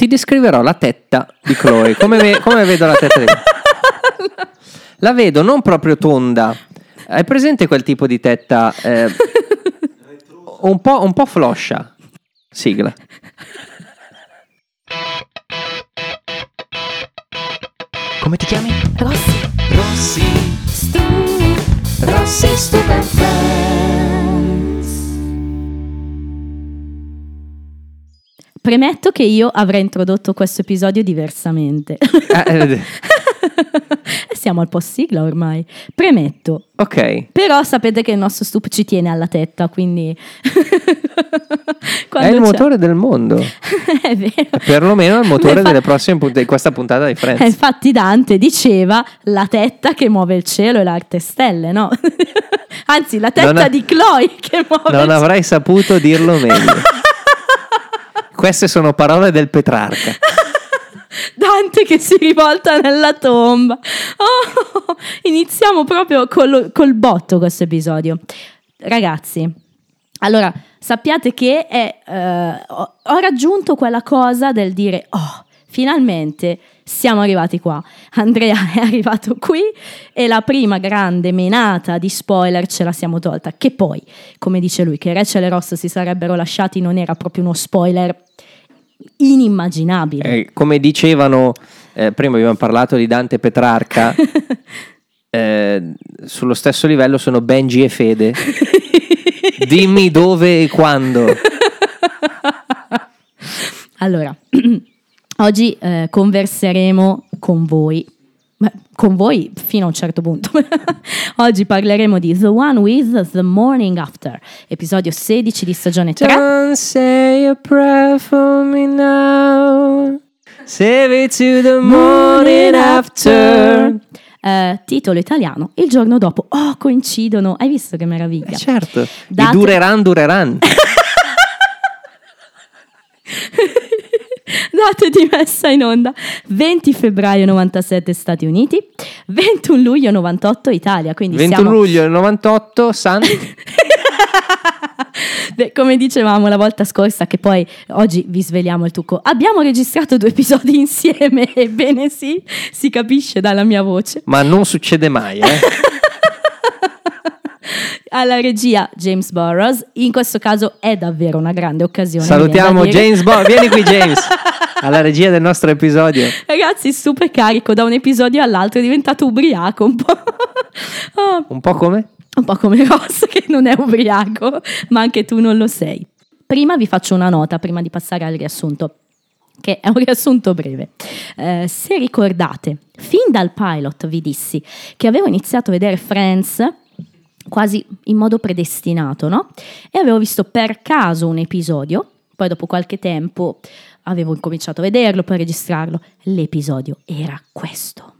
ti descriverò la tetta di Chloe. Come, ve- come vedo la tetta di Chloe? La vedo non proprio tonda. Hai presente quel tipo di tetta? eh, un, po', un po' floscia. Sigla. Come ti chiami? Rossi, Rossi. stu, Rossi Stupid Premetto che io avrei introdotto questo episodio diversamente. Eh, eh, Siamo al post sigla ormai. Premetto. ok. Però sapete che il nostro stup ci tiene alla tetta, quindi... È il c'è- motore del mondo. È vero. Perlomeno è il motore delle prossime di questa puntata di Eh, Friends. infatti Dante diceva la tetta che muove il cielo e l'arte stelle, no? Anzi, la tetta Non ha- di Chloe che muove il Non cielo. avrei saputo dirlo meglio. Queste sono parole del Petrarca. Dante che si rivolta nella tomba. Oh, iniziamo proprio col, col botto questo episodio. Ragazzi, allora sappiate che è, eh, ho, ho raggiunto quella cosa del dire, oh, finalmente siamo arrivati qua. Andrea è arrivato qui e la prima grande menata di spoiler ce la siamo tolta. Che poi, come dice lui, che Rachel e Ross si sarebbero lasciati non era proprio uno spoiler inimmaginabile. Eh, come dicevano, eh, prima abbiamo parlato di Dante Petrarca, eh, sullo stesso livello sono Benji e Fede. Dimmi dove e quando. Allora, oggi eh, converseremo con voi, Beh, con voi fino a un certo punto. oggi parleremo di The One with the Morning After, episodio 16 di stagione 3. Don't say a prayer for me now. Save it to the morning after. Eh, titolo italiano, il giorno dopo. Oh, coincidono. Hai visto che meraviglia? Eh, certo, Date- dureran dureran. Date di messa in onda 20 febbraio 97 Stati Uniti, 21 luglio 98 Italia, quindi 21 siamo luglio del 98, San. Beh, come dicevamo la volta scorsa, che poi oggi vi sveliamo il trucco, abbiamo registrato due episodi insieme, ebbene sì, si capisce dalla mia voce. Ma non succede mai, eh? Alla regia James Burrows, in questo caso è davvero una grande occasione. Salutiamo. James Bond. Vieni qui, James. Alla regia del nostro episodio. Ragazzi, super carico, da un episodio all'altro è diventato ubriaco un po'. Oh, Un po' come? un po' come Ross che non è ubriaco, ma anche tu non lo sei. Prima vi faccio una nota, prima di passare al riassunto, che è un riassunto breve. Eh, se ricordate, fin dal pilot vi dissi che avevo iniziato a vedere Friends quasi in modo predestinato, no? E avevo visto per caso un episodio, poi dopo qualche tempo avevo incominciato a vederlo, poi a registrarlo. L'episodio era questo.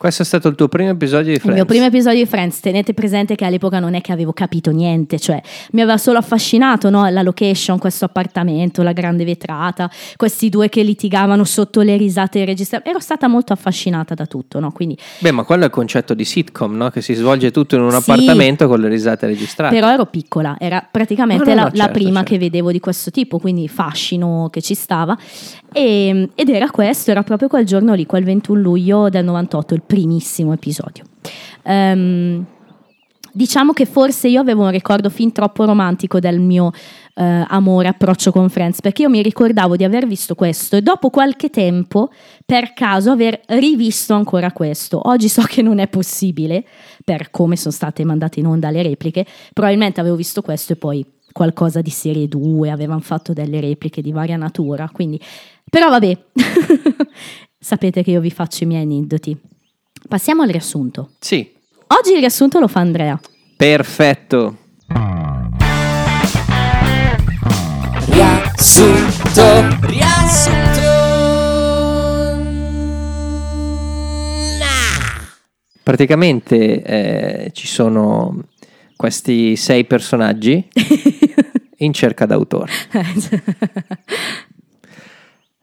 Questo è stato il tuo primo episodio di Il Friends. mio primo episodio di Friends, tenete presente che all'epoca non è che avevo capito niente, cioè mi aveva solo affascinato no? la location, questo appartamento, la grande vetrata, questi due che litigavano sotto le risate registrate. Ero stata molto affascinata da tutto, no? Quindi, Beh, ma quello è il concetto di sitcom, no? Che si svolge tutto in un Sì. appartamento con le risate registrate. però ero piccola, era praticamente no, la, no, la certo, prima certo. che vedevo di questo tipo, quindi fascino che ci stava. E- ed era questo, era proprio quel giorno lì, quel 21 luglio del 98, il primissimo episodio. Ehm, diciamo che forse io avevo un ricordo fin troppo romantico del mio eh, amore, approccio con Friends, perché io mi ricordavo di aver visto questo e dopo qualche tempo, per caso, aver rivisto ancora questo. Oggi so che non è possibile, per come sono state mandate in onda le repliche, probabilmente avevo visto questo e poi qualcosa di serie 2, avevano fatto delle repliche di varia natura, quindi... Però vabbè, sapete che io vi faccio i miei aneddoti. Passiamo al riassunto. Sì, Oggi il riassunto lo fa Andrea. perfetto. Riassunto. Riassunto. Praticamente eh, ci sono questi sei personaggi in cerca d'autore.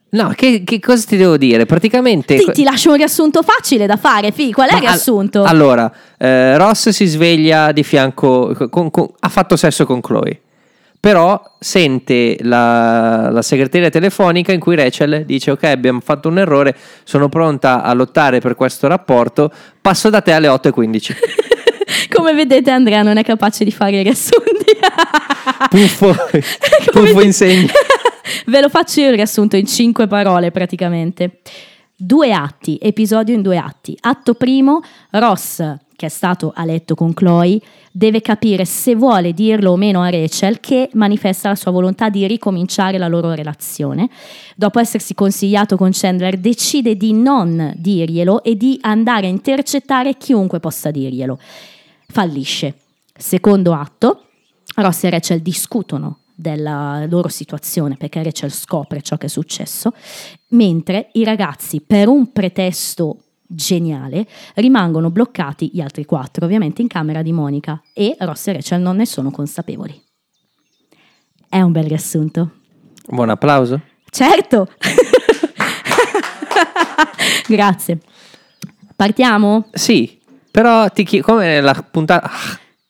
No, che, che cosa ti devo dire? Praticamente... Ti, ti lascio un riassunto facile da fare, Fi. Qual è il Ma al- riassunto? allora, eh, Ross si sveglia di fianco, con- con- ha fatto sesso con Chloe. Però sente la, la segreteria telefonica in cui Rachel dice ok abbiamo fatto un errore, sono pronta a lottare per questo rapporto, passo da te alle 8.15. Come vedete Andrea non è capace di fare i riassunti. Puffo, puffo insegna. Ve lo faccio io il riassunto in cinque parole praticamente. Due atti, episodio in due atti. Atto primo, Ross, che è stato a letto con Chloe, deve capire se vuole dirlo o meno a Rachel, che manifesta la sua volontà di ricominciare la loro relazione. Dopo essersi consigliato con Chandler, decide di non dirglielo e di andare a intercettare chiunque possa dirglielo. Fallisce. Secondo atto, Ross e Rachel discutono della loro situazione perché Rachel scopre ciò che è successo, mentre i ragazzi per un pretesto geniale rimangono bloccati gli altri quattro, ovviamente in camera di Monica e Ross e Rachel non ne sono consapevoli. È un bel riassunto. Buon applauso. Certo! Grazie. Partiamo? Sì, però ti chiedo, come nella puntata...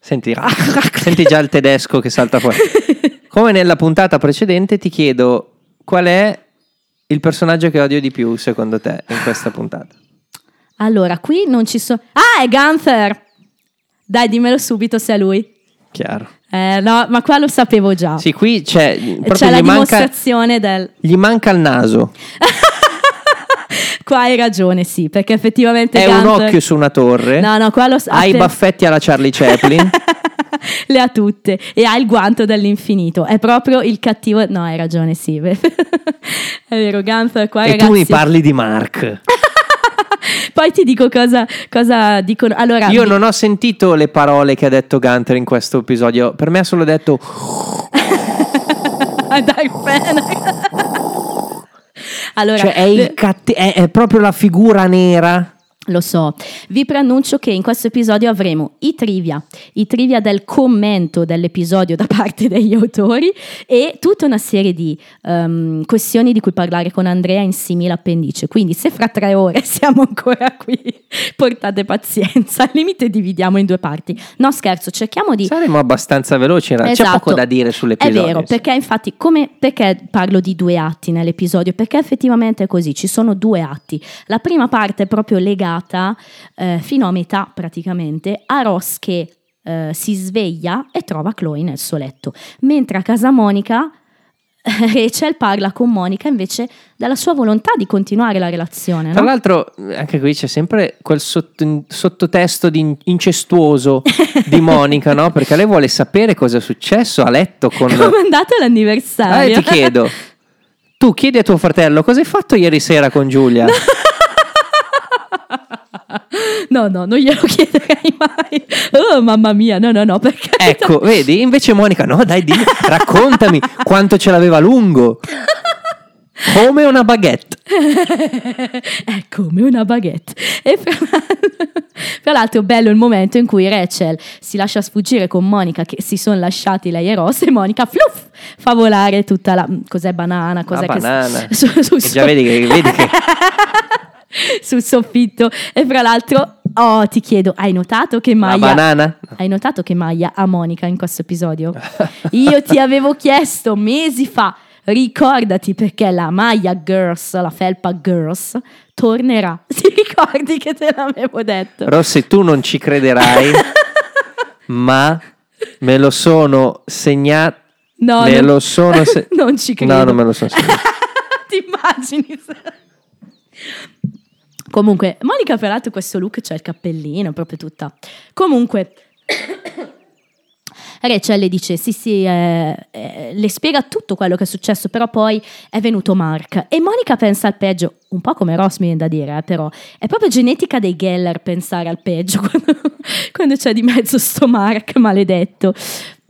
Senti, senti già il tedesco che salta fuori. Come nella puntata precedente ti chiedo qual è il personaggio che odio di più secondo te in questa puntata. Allora, qui non ci sono... Ah, è Gunther! Dai, dimmelo subito se è lui. Chiaro. Eh, no, ma qua lo sapevo già. Sì, qui c'è... C'è la manca, dimostrazione del... gli manca il naso. Qua hai ragione, sì, perché effettivamente È un Gunther- occhio su una torre. No, no, qua lo sa- Ha i baffetti alla Charlie Chaplin. Le ha tutte e ha il guanto dell'infinito. È proprio il cattivo. No, hai ragione, sì. è vero, Gunther qua, e ragazzi. tu mi parli di Mark. Poi ti dico cosa, cosa dicono. Allora, Io mi- non ho sentito le parole che ha detto Gunter in questo episodio. Per me ha solo detto Dai, bene. Allora, Cioè, è, il le- catte- è, è proprio la figura nera. Lo so, vi preannuncio che in questo episodio avremo i trivia, i trivia del commento dell'episodio da parte degli autori e tutta una serie di ehm, questioni di cui parlare con Andrea in simile appendice. Quindi se fra tre ore siamo ancora qui, portate pazienza, al limite dividiamo in due parti. No scherzo, cerchiamo di... Saremo abbastanza veloci. in realtà. C'è Esatto. poco da dire È sull'episodio. vero, perché infatti, come, perché parlo di due atti nell'episodio? Perché effettivamente è così, ci sono due atti. La prima parte è proprio legata eh, fino a metà praticamente a Ross che eh, si sveglia e trova Chloe nel suo letto, mentre a casa Monica Rachel parla con Monica invece della sua volontà di continuare la relazione. Tra No? l'altro, anche qui c'è sempre quel sotto- sottotesto di in- incestuoso di Monica, no? Perché lei vuole sapere cosa è successo a letto con. Come è andato Ah, l'anniversario? ti chiedo. Tu chiedi a tuo fratello cosa hai fatto ieri sera con Giulia? No, no, non glielo chiederei mai. Oh, mamma mia, no, no, no, perché... Ecco, vedi? Invece Monica, no, dai, dimmi, raccontami quanto ce l'aveva lungo. Come una baguette. è come una baguette. E fra, l'altro, bello il momento in cui Rachel si lascia sfuggire con Monica, che si sono lasciati lei e Ross, e Monica fluff, fa volare tutta la. Cos'è banana? Cos'è La che- banana. su- sul E già vedi che, vedi che sul soffitto. E fra l'altro, oh, ti chiedo, hai notato che la Maya. banana. Hai notato che Maya ha Monica in questo episodio? Io ti avevo chiesto mesi fa, ricordati perché la Maya Girls, la felpa Girls, tornerà. Ti ricordi che te l'avevo detto? Rossi, tu non ci crederai, ma me lo sono segnato. No, me non- lo sono se- non ci credo. No, non me lo sono segnato. Ti immagini? Comunque, Monica peraltro questo look c'è il cappellino, proprio tutta. Comunque, Rachel le dice sì sì, eh, eh, le spiega tutto quello che è successo, però poi è venuto Mark e Monica pensa al peggio, un po' come Ross mi viene da dire, eh, però è proprio genetica dei Geller pensare al peggio quando, quando c'è di mezzo sto Mark maledetto.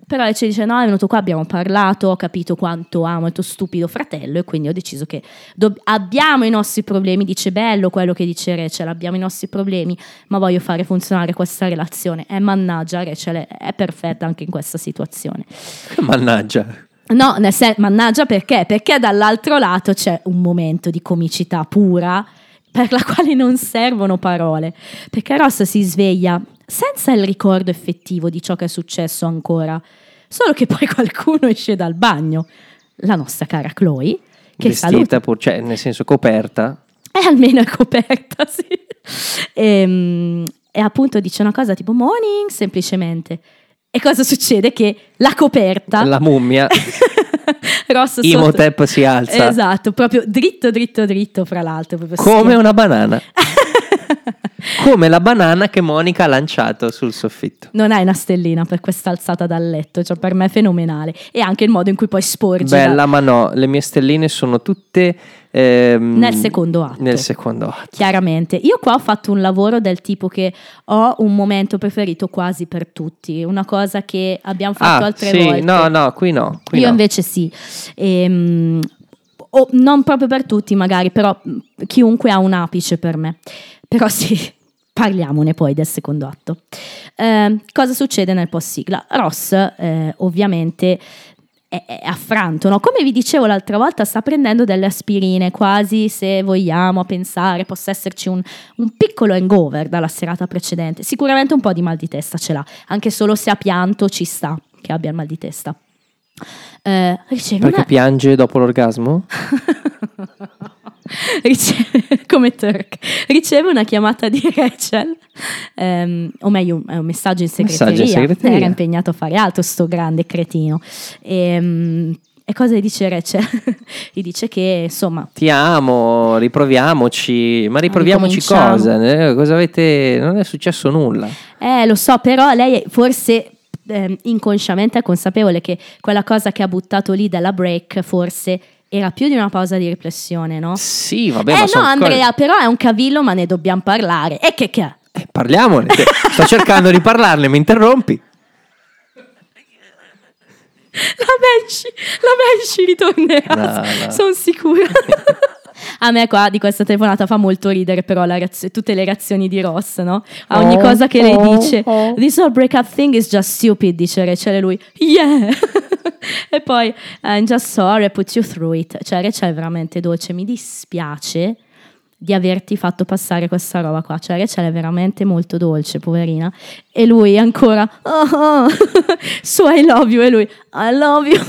Però lei ci dice: No, è venuto qua, abbiamo parlato, ho capito quanto amo il tuo stupido fratello, e quindi ho deciso che dobb- abbiamo i nostri problemi. Dice bello quello che dice Rachel: abbiamo i nostri problemi, ma voglio fare funzionare questa relazione. E mannaggia, Rachel è, è perfetta anche in questa situazione. Mannaggia. No, nel sen- mannaggia perché? Perché dall'altro lato c'è un momento di comicità pura per la quale non servono parole. Perché Ross si sveglia senza il ricordo effettivo di ciò che è successo ancora. Solo che poi qualcuno esce dal bagno, la nostra cara Chloe, che Vestita saluta. pur, cioè, nel senso coperta. E almeno è coperta, sì. Ehm, E, appunto dice una cosa tipo morning, semplicemente. E cosa succede? Che la coperta... La mummia. Ross sotto- Imhotep si alza. Esatto, proprio dritto, dritto, dritto, fra l'altro. Come schifo. una banana. Come la banana che Monica ha lanciato sul soffitto. Non hai una stellina per questa alzata dal letto, cioè per me è fenomenale. E anche il modo in cui poi sporge da- Bella, ma no, le mie stelline sono tutte ehm, Nel secondo atto. Nel secondo atto. Chiaramente, io qua ho fatto un lavoro del tipo che ho un momento preferito quasi per tutti, una cosa che abbiamo fatto Ah, altre sì, volte. no, no, qui no. Qui Io no. invece sì. Ehm, o non proprio per tutti, magari, però mh, chiunque ha un apice per me. Però sì, parliamone poi del secondo atto. Ehm, cosa succede nel post sigla? Ross, eh, ovviamente. È, affranto, no? come vi dicevo l'altra volta, sta prendendo delle aspirine, quasi se vogliamo pensare possa esserci un, un piccolo hangover dalla serata precedente. Sicuramente un po' di mal di testa ce l'ha, anche solo se ha pianto ci sta che abbia il mal di testa. Eh, riceve Perché una- piange dopo l'orgasmo? riceve, come Turk, riceve una chiamata di Rachel, ehm, o meglio è un messaggio in segreteria, Messaggio in segreteria. era impegnato a fare altro sto grande cretino. Ehm, E, cosa gli dice Rachel? gli dice che insomma Ti amo, riproviamoci. Ma riproviamoci cosa? Eh, cosa avete... Non è successo nulla. Eh, lo so, però lei forse ehm, inconsciamente è consapevole che quella cosa che ha buttato lì dalla break forse era più di una pausa di riflessione, no? Sì, vabbè, eh ma no, Andrea, però è un cavillo, ma ne dobbiamo parlare. E che che Eh, parliamone. Te- Sto cercando di parlarne, mi interrompi. La Banshee, la Banshee ritornerà, No, no. sono sicura. A me qua di questa telefonata fa molto ridere però la reazio- tutte le reazioni di Ross, no? A ogni Oh, cosa che lei oh, dice, oh. this whole breakup thing is just stupid, dice Rachel e lui, yeah! e poi, I'm just sorry, I put you through it. Cioè Rachel è veramente dolce, mi dispiace di averti fatto passare questa roba qua. Cioè Rachel è veramente molto dolce, poverina. E lui ancora, oh, oh. so I love you, e lui, I love you.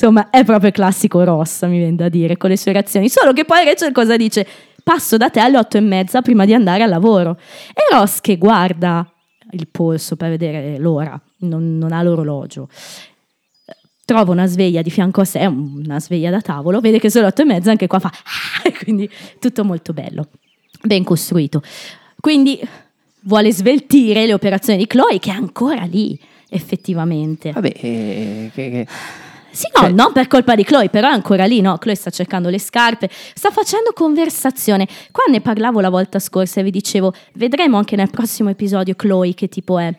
Insomma, è proprio classico Ross, mi viene da dire, con le sue reazioni. Solo che poi Rachel cosa dice? Passo da te alle otto e mezza prima di andare al lavoro. E Ross che guarda il polso per vedere l'ora, non, non ha l'orologio. Trova una sveglia di fianco a sé, una sveglia da tavolo, vede che sono le otto e mezza, anche qua fa, quindi tutto molto bello, ben costruito. Quindi vuole sveltire le operazioni di Chloe che è ancora lì, effettivamente. Vabbè, eh, che- che- Sì, no, Cioè- non per colpa di Chloe, però è ancora lì, no? Chloe sta cercando le scarpe, sta facendo conversazione. Qua ne parlavo la volta scorsa e vi dicevo, vedremo anche nel prossimo episodio Chloe che tipo è.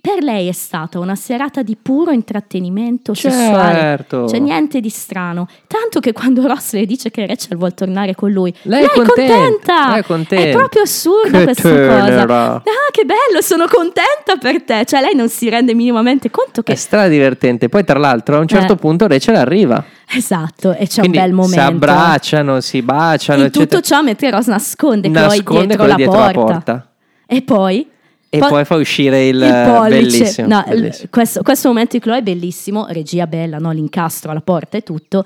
Per lei è stata una serata di puro intrattenimento sessuale. Certo. C'è niente di strano. Tanto che quando Ross le dice che Rachel vuole tornare con lui, Lei è contenta, lei è contenta. proprio assurda Che questa cosa. tenera. Ah, che bello, sono contenta per te. Cioè, lei non si rende minimamente conto che è stradivertente. Poi, tra l'altro, a un certo Eh. punto Rachel arriva. Esatto, e c'è Quindi un bel momento. si abbracciano, si baciano, In tutto ciò mentre Ross nasconde Chloe Nasconde dietro, Chloe la, dietro la porta. porta. E poi... E poi fa uscire il, pollice. bellissimo, No, il- bellissimo. questo, questo momento di Chloe è bellissimo, regia bella, no? l'incastro alla porta e tutto.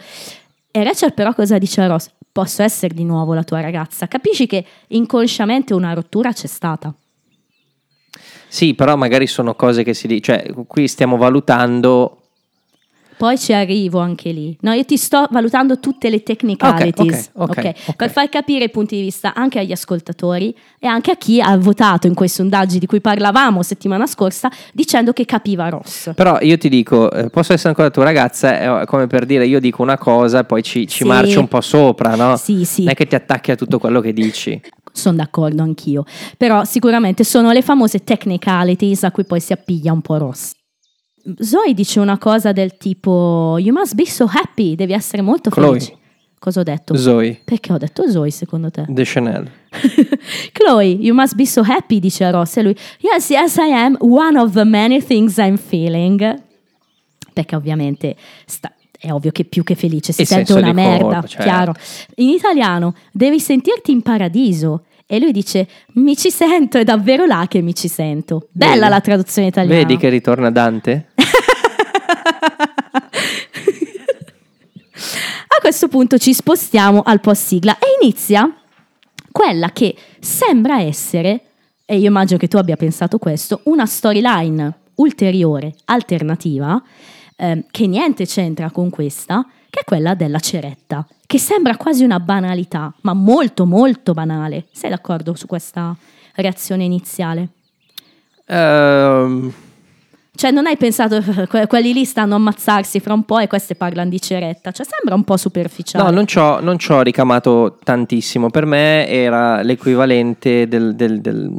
E Rachel però cosa dice a Ross? Posso essere di nuovo la tua ragazza? Capisci che inconsciamente una rottura c'è stata. Sì, però magari sono cose che si dice. Cioè, qui stiamo valutando. Poi ci arrivo anche lì. No, io ti sto valutando tutte le technicalities, Ok, ok, ok, ok. per far capire i punti di vista anche agli ascoltatori e anche a chi ha votato in quei sondaggi di cui parlavamo settimana scorsa dicendo che capiva Ross. Però io ti dico, eh, posso essere ancora tua ragazza, è come per dire io dico una cosa e poi ci, ci Sì. marcio un po' sopra, no? Sì, sì. Non è che ti attacchi a tutto quello che dici. Sono d'accordo anch'io, però sicuramente sono le famose technicalities a cui poi si appiglia un po' Ross. Zoe dice una cosa del tipo You must be so happy, devi essere molto Chloe. felice. Cosa ho detto? Zoe, Perché ho detto Zoe secondo te? The Chanel. Chloe, you must be so happy, dice a Ross. E lui, yes, yes, I am. One of the many things I'm feeling. Perché ovviamente sta- è ovvio che più che felice si sente una merda, colpa, certo. chiaro. In italiano, devi sentirti in paradiso. E lui dice, mi ci sento, è davvero là che mi ci sento. Bella Vedi? la traduzione italiana. Vedi che ritorna Dante? A questo punto ci spostiamo al post sigla e inizia quella che sembra essere, e io immagino che tu abbia pensato questo, una storyline ulteriore, alternativa, ehm, che niente c'entra con questa, che è quella della ceretta, che sembra quasi una banalità, ma molto molto banale. Sei d'accordo su questa reazione iniziale? Ehm, Cioè, non hai pensato que- quelli lì stanno a ammazzarsi fra un po' e queste parlano di ceretta? Cioè, sembra un po' superficiale. no, non ci ho, non ci ho ricamato tantissimo. Per me era l'equivalente del, del- del-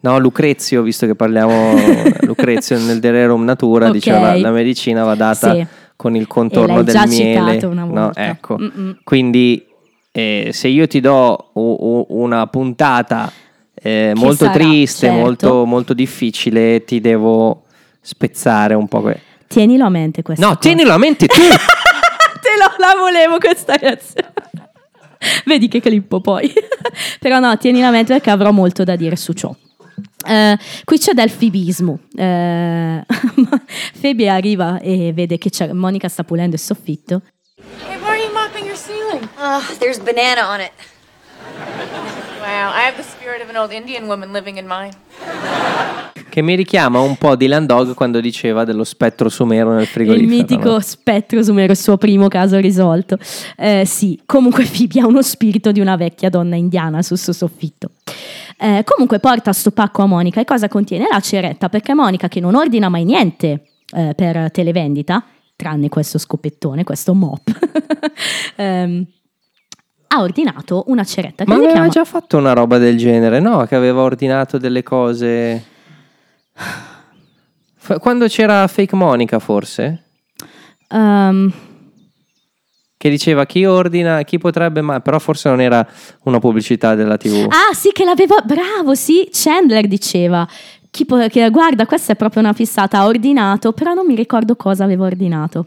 No, Lucrezio, visto che parliamo Lucrezio nel De Rerum Natura, Ok. diceva la, la medicina va data Sì. Con il contorno del già miele. citato una no, ecco. Mm-mm. Quindi eh, se io ti do u- u- una puntata eh, molto sarà, triste, certo. molto, molto difficile, ti devo spezzare un po'. que- Tienilo a mente questo. No, tienilo a mente tu! Te lo, la volevo questa reazione. Vedi che clippo poi. Però no, tieni a mente perché avrò molto da dire su ciò. Eh, qui c'è del fibismo. Eh, Phoebe arriva e vede che c'è- Monica sta pulendo il soffitto. Hey, why are you mopping your ceiling? Oh, there's banana on it. Wow, I have the spirit of an old Indian woman living in mine. che mi richiama un po' Dylan Dog quando diceva dello spettro sumero nel frigorifero. il mitico no? spettro sumero, il suo primo caso risolto. Eh, sì, comunque Phoebe ha uno spirito di una vecchia donna indiana sul suo soffitto. Eh, comunque porta sto pacco a Monica e cosa contiene? La ceretta, perché Monica che non ordina mai niente eh, per televendita, tranne questo scopettone, questo mop, ehm, ha ordinato una ceretta che Ma aveva chiama... già fatto una roba del genere, no? Che aveva ordinato delle cose. Quando c'era Fake Monica, forse? ehm, Che diceva chi ordina, chi potrebbe, ma però forse non era una pubblicità della TV. Ah, sì, che l'aveva. Bravo, sì. Chandler diceva. Chi po- che, guarda, questa è proprio una fissata. Ha ordinato, però non mi ricordo cosa aveva ordinato.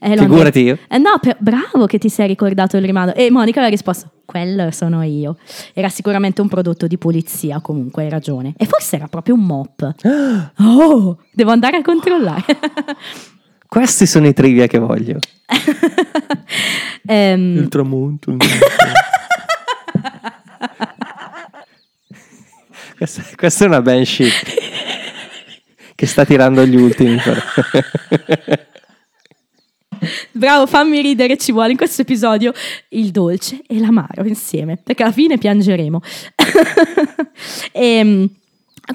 Eh, Figurati io. Eh, no, per- bravo che ti sei ricordato il rimando. E Monica aveva risposto: Quello sono io. Era sicuramente un prodotto di pulizia, comunque hai ragione. E forse era proprio un mop. Oh, devo andare a controllare. Questi sono i trivia che voglio. Ehm, tramonto. questa, questa è una Banshee che sta tirando gli ultimi. Bravo, fammi ridere, ci vuole in questo episodio il dolce e l'amaro insieme, perché alla fine piangeremo. Ehm,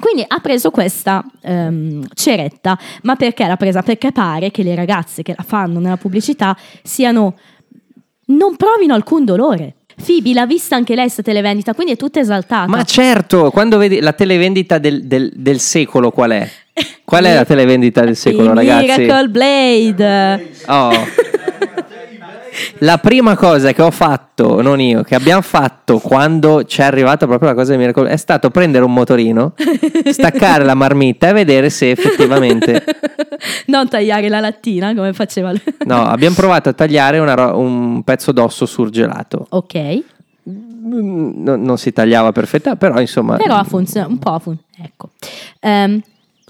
quindi ha preso questa ehm, ceretta, ma perché l'ha presa? Perché pare che le ragazze che la fanno nella pubblicità siano non provino alcun dolore. Phoebe l'ha vista anche lei sta televendita, quindi è tutta esaltata. Ma certo, quando vedi la televendita del, del- del secolo, qual è? Qual è la televendita del secolo, Il ragazzi? Miracle Blade. Oh. La prima cosa che ho fatto, non io, che abbiamo fatto quando ci è arrivata proprio la cosa del miracolo, è stato prendere un motorino, staccare la marmitta e vedere se effettivamente. non tagliare la lattina come faceva lui. No, abbiamo provato a tagliare una un pezzo d'osso surgelato. ok. Mm, no- non si tagliava perfettamente, però insomma. Però ha funzionato un po'. ha fun- ecco. Ehm,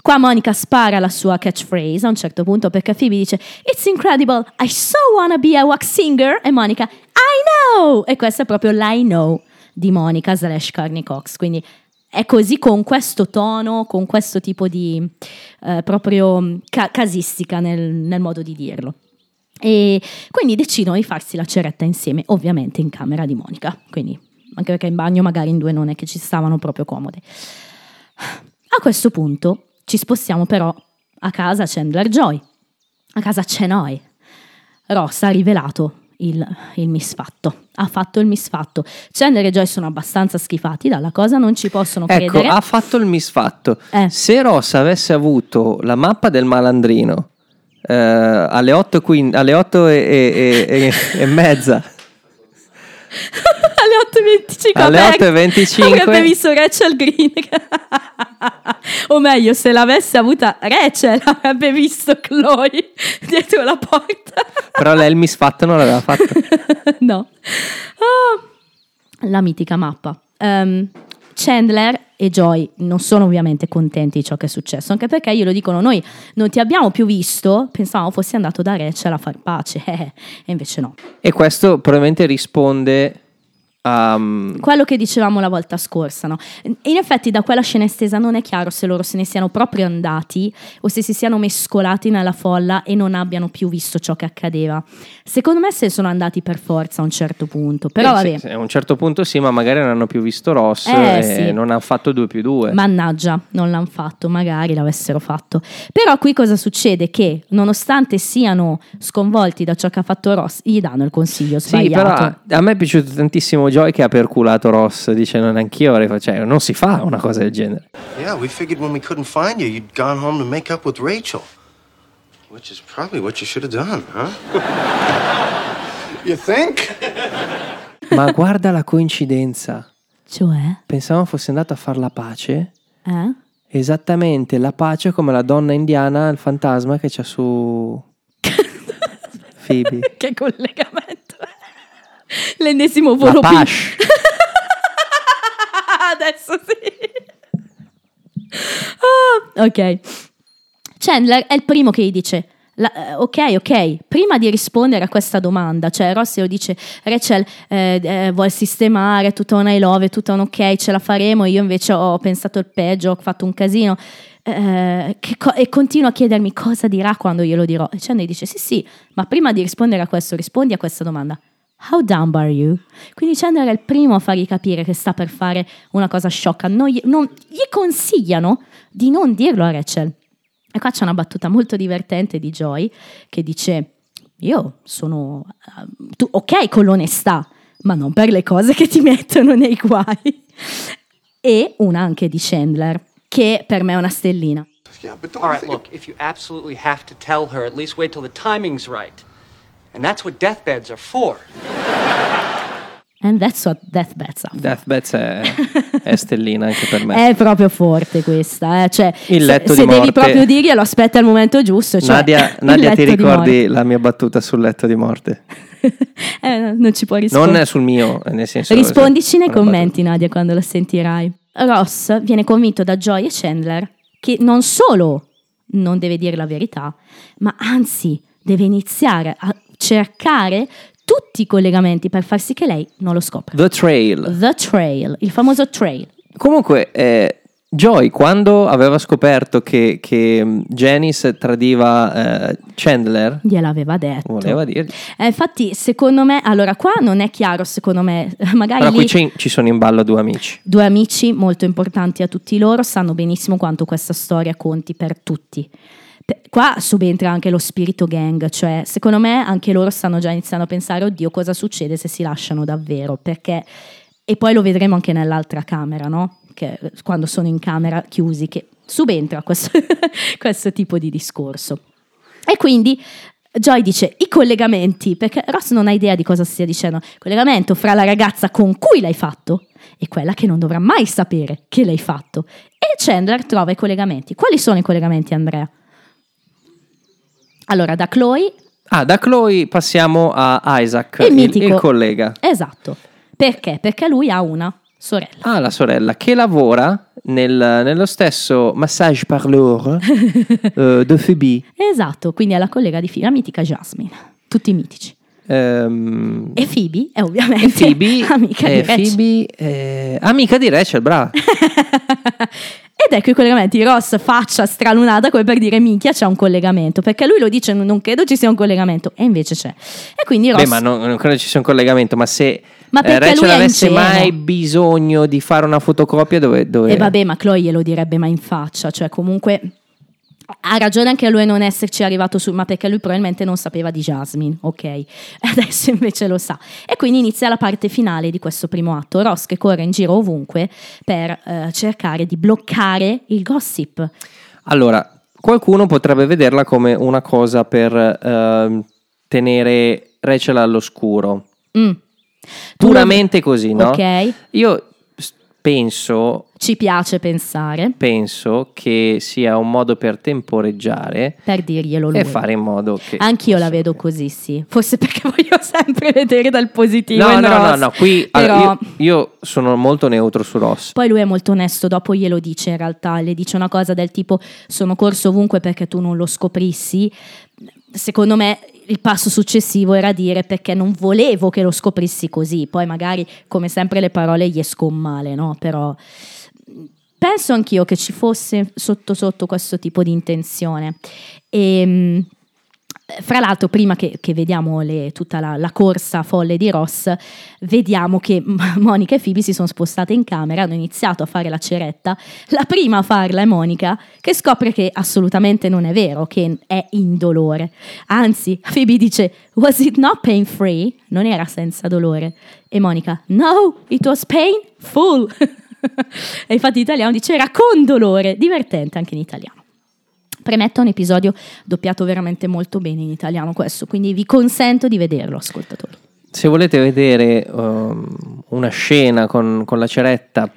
qua Monica spara la sua catchphrase a un certo punto perché Phoebe dice It's incredible, I so wanna be a wax singer e Monica I know! E questo è proprio l'I know di Monica slash Carney Cox. Quindi è così con questo tono, con questo tipo di eh, proprio ca- casistica nel, nel modo di dirlo. E quindi decidono di farsi la ceretta insieme, ovviamente in camera di Monica. Quindi, anche perché in bagno magari in due non è che ci stavano proprio comode. A questo punto ci spostiamo però a casa Chandler Joy, a casa Chenoy. Ross ha rivelato il, il misfatto, ha fatto il misfatto. Chandler e Joy sono abbastanza schifati dalla cosa, non ci possono Ecco, credere. ha fatto il misfatto. Eh. Se Ross avesse avuto la mappa del malandrino eh, alle 8, alle 8 e, e- e- mezza, 8.25 Alle aperto, 8.25. avrebbe visto Rachel Green o meglio se l'avesse avuta Rachel avrebbe visto Chloe dietro la porta però lei il misfatto non l'aveva fatto. no Ah, la mitica mappa Ehm, Chandler e Joy non sono ovviamente contenti di ciò che è successo, anche perché glielo dicono noi non ti abbiamo più visto, pensavamo fossi andato da Rachel a far pace, e invece no. E questo probabilmente risponde a... Quello che dicevamo la volta scorsa, no? In effetti da quella scena estesa non è chiaro se loro se ne siano proprio andati o se si siano mescolati nella folla e non abbiano più visto ciò che accadeva. Secondo me se sono andati per forza a un certo punto, però Eh, vabbè. sì, sì, a un certo punto sì, ma magari non hanno più visto Ross Eh, e sì. non hanno fatto 2 più 2. Mannaggia, non l'hanno fatto, magari l'avessero fatto. Però qui cosa succede? Che nonostante siano sconvolti da ciò che ha fatto Ross, gli danno il consiglio Sì, sbagliato. però a me è piaciuto tantissimo Joy che ha perculato Ross dicendo anch'io avrei fatto, cioè non si fa una cosa del genere. Yeah, we figured when we couldn't find you, you'd gone home to make up with Rachel. Which is probably what you should have done, huh? you think? Ma guarda la coincidenza. Cioè, Pensavamo fosse andato a fare la pace. eh? Esattamente la pace come la donna indiana, il fantasma che c'ha su Phoebe. Che collegamento è? L'ennesimo La volo Pash. Adesso sì. Ah, ok. Chandler è il primo che gli dice. la- eh, ok, ok, prima di rispondere a questa domanda, cioè Ross lo dice, Rachel eh, eh, vuole sistemare, tutta una I love, tutta un ok, ce la faremo, io invece ho pensato il peggio, ho fatto un casino, eh, co- e continua a chiedermi cosa dirà quando glielo dirò. E Chandler dice, sì sì, ma prima di rispondere a questo, rispondi a questa domanda. How dumb are you? Quindi Chandler è il primo a fargli capire che sta per fare una cosa sciocca. Non gli, non- gli consigliano di non dirlo a Rachel. E qua c'è una battuta molto divertente di Joy che dice: Io sono eh, tu- ok con l'onestà, ma non per le cose che ti mettono nei guai. E una anche di Chandler, che per me è una stellina. Yeah, but don't All right, look, if you absolutely have to tell her, at least wait till the timing's right. And that's what deathbeds are for. And that's what deathbeds are. Deathbeds è, è stellina anche per me. È proprio forte questa, eh. cioè, Il se- letto se, di devi morte. proprio dirglielo, aspetta il momento giusto. Cioè, Nadia, Nadia ti ricordi la mia battuta sul letto di morte? Eh, non ci può rispondere. Non sul mio, nel senso... Rispondici nei una battuta. commenti, Nadia, quando lo sentirai. Ross viene convinto da Joy e Chandler che non solo non deve dire la verità, ma anzi deve iniziare a cercare tutti i collegamenti per far sì che lei non lo scopra. The Trail. The Trail, il famoso trail. Comunque, eh, Joy, quando aveva scoperto che, che mm, Janice tradiva eh, Chandler, Gliel'aveva detto. voleva dirgli. Eh, infatti, secondo me, allora qua non è chiaro, secondo me, magari Però lì qui ci, ci sono in ballo due amici. due amici molto importanti a tutti loro sanno benissimo quanto questa storia conti per tutti. Qua subentra anche lo spirito gang, cioè secondo me anche loro stanno già iniziando a pensare, oddio, cosa succede se si lasciano davvero? Perché, e poi lo vedremo anche nell'altra camera, no? Che, quando sono in camera chiusi, che subentra questo, questo tipo di discorso. E quindi Joy dice i collegamenti, perché Ross non ha idea di cosa stia dicendo. Collegamento fra la ragazza con cui l'hai fatto e quella che non dovrà mai sapere che l'hai fatto. E Chandler trova i collegamenti. Quali sono i collegamenti, Andrea? Allora, da Chloe, Ah, da Chloe passiamo a Isaac, il il, il collega. Esatto. Perché? Perché lui ha una sorella. Ah, la sorella che lavora nel- nello stesso massage parleur eh, di Phoebe. Esatto, quindi è la collega di Phoebe, la mitica Jasmine. Tutti mitici. Ehm, E Phoebe è ovviamente Phoebe, amica eh, di Rachel. Phoebe, eh, amica di Rachel, brava. Ed ecco i collegamenti. Ross faccia stralunata come per dire minchia c'è un collegamento. Perché lui lo dice non credo ci sia un collegamento. E invece c'è. E quindi Ross... Beh, ma non, non credo ci sia un collegamento, ma se Ma eh, Rachel avesse mai bisogno di fare una fotocopia dove... dove... E vabbè, ma Chloe glielo direbbe mai in faccia. Cioè comunque... Ha ragione anche lui a non esserci arrivato su, ma perché lui probabilmente non sapeva di Jasmine, ok? Adesso invece lo sa. E quindi inizia la parte finale di questo primo atto. Ross che corre in giro ovunque per eh, cercare di bloccare il gossip. Allora, qualcuno potrebbe vederla come una cosa per ehm, tenere Rachel all'oscuro. Mm. Puramente così, no? Ok. Io penso, Ci piace pensare penso che sia un modo per temporeggiare per dirglielo lui. e fare in modo che... Anch'io la vedo così, sì. Forse perché voglio sempre vedere dal positivo. No, no, no, Ross. no, qui Però allora, io, io sono molto neutro su Ross. poi lui è molto onesto, dopo glielo dice in realtà, le dice una cosa del tipo sono corso ovunque perché tu non lo scoprissi. Secondo me il passo successivo era dire perché non volevo che lo scoprissi così. Poi magari, come sempre, le parole gli escono male, no? Però penso anch'io che ci fosse sotto sotto questo tipo di intenzione. E, fra l'altro, prima che, che vediamo le- tutta la, la corsa folle di Ross, vediamo che Monica e Phoebe si sono spostate in camera, hanno iniziato a fare la ceretta. La prima a farla è Monica, che scopre che assolutamente non è vero, che è indolore. Anzi, Phoebe dice: Was it not pain free? Non era senza dolore. E Monica: No, it was painful. e infatti in italiano dice: Era con dolore. Divertente anche in italiano. Premetto un episodio doppiato veramente molto bene in italiano questo, quindi vi consento di vederlo, ascoltatori. Se volete vedere um, una scena con, con la ceretta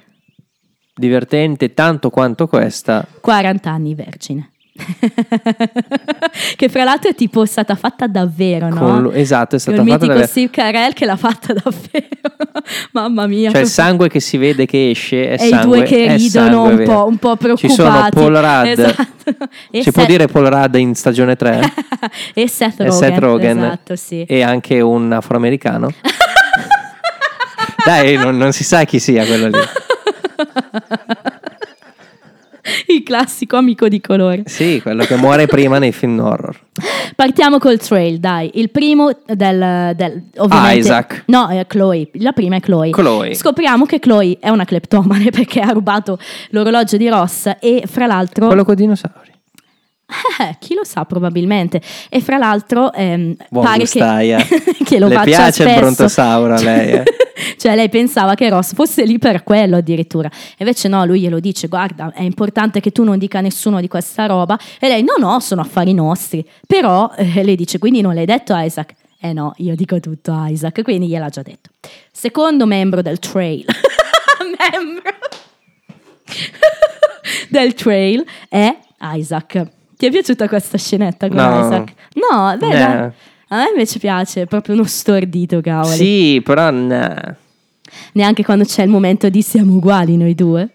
divertente tanto quanto questa, 40 anni vergine. che fra l'altro è tipo stata fatta davvero, no? con lu- esatto, è stata fatta mitico da... Steve Carell che l'ha fatta davvero. Mamma mia. Cioè il sangue che si vede che esce è e i sangue, due che ridono sangue un po', un po' preoccupati. Ci sono Paul Rudd, Esatto. E si può Seth- dire Paul Rudd in stagione 3 e Seth e Rogen. Seth Rogen Esatto, sì. e anche un afroamericano. Dai, non, non si sa chi sia quello lì. Il classico amico di colore. Sì, quello che muore prima nei film horror. Partiamo col trail, dai. Il primo del, del ovviamente, Isaac. No, è Chloe. La prima è Chloe. Chloe. Scopriamo che Chloe è una cleptomane perché ha rubato l'orologio di Ross e fra l'altro Quello con i dinosauri. Eh, chi lo sa probabilmente. E fra l'altro ehm, Buon pare gustaia. che, che lo Le faccia piace il spesso. brontosauro a lei, eh? cioè lei pensava che Ross fosse lì per quello addirittura. Invece no, lui glielo dice, guarda, è importante che tu non dica a nessuno di questa roba. E lei, no, no, sono affari nostri. Però eh, lei dice, quindi non l'hai detto a Isaac? Eh no, io dico tutto a Isaac, quindi gliel'ha già detto. Secondo membro del trail. membro del trail è Isaac. Ti è piaciuta questa scenetta con No. Isaac? No, beh, Eh. dai. a me invece piace, proprio uno stordito, cavoli. Sì, però no. Neanche quando c'è il momento di siamo uguali noi due.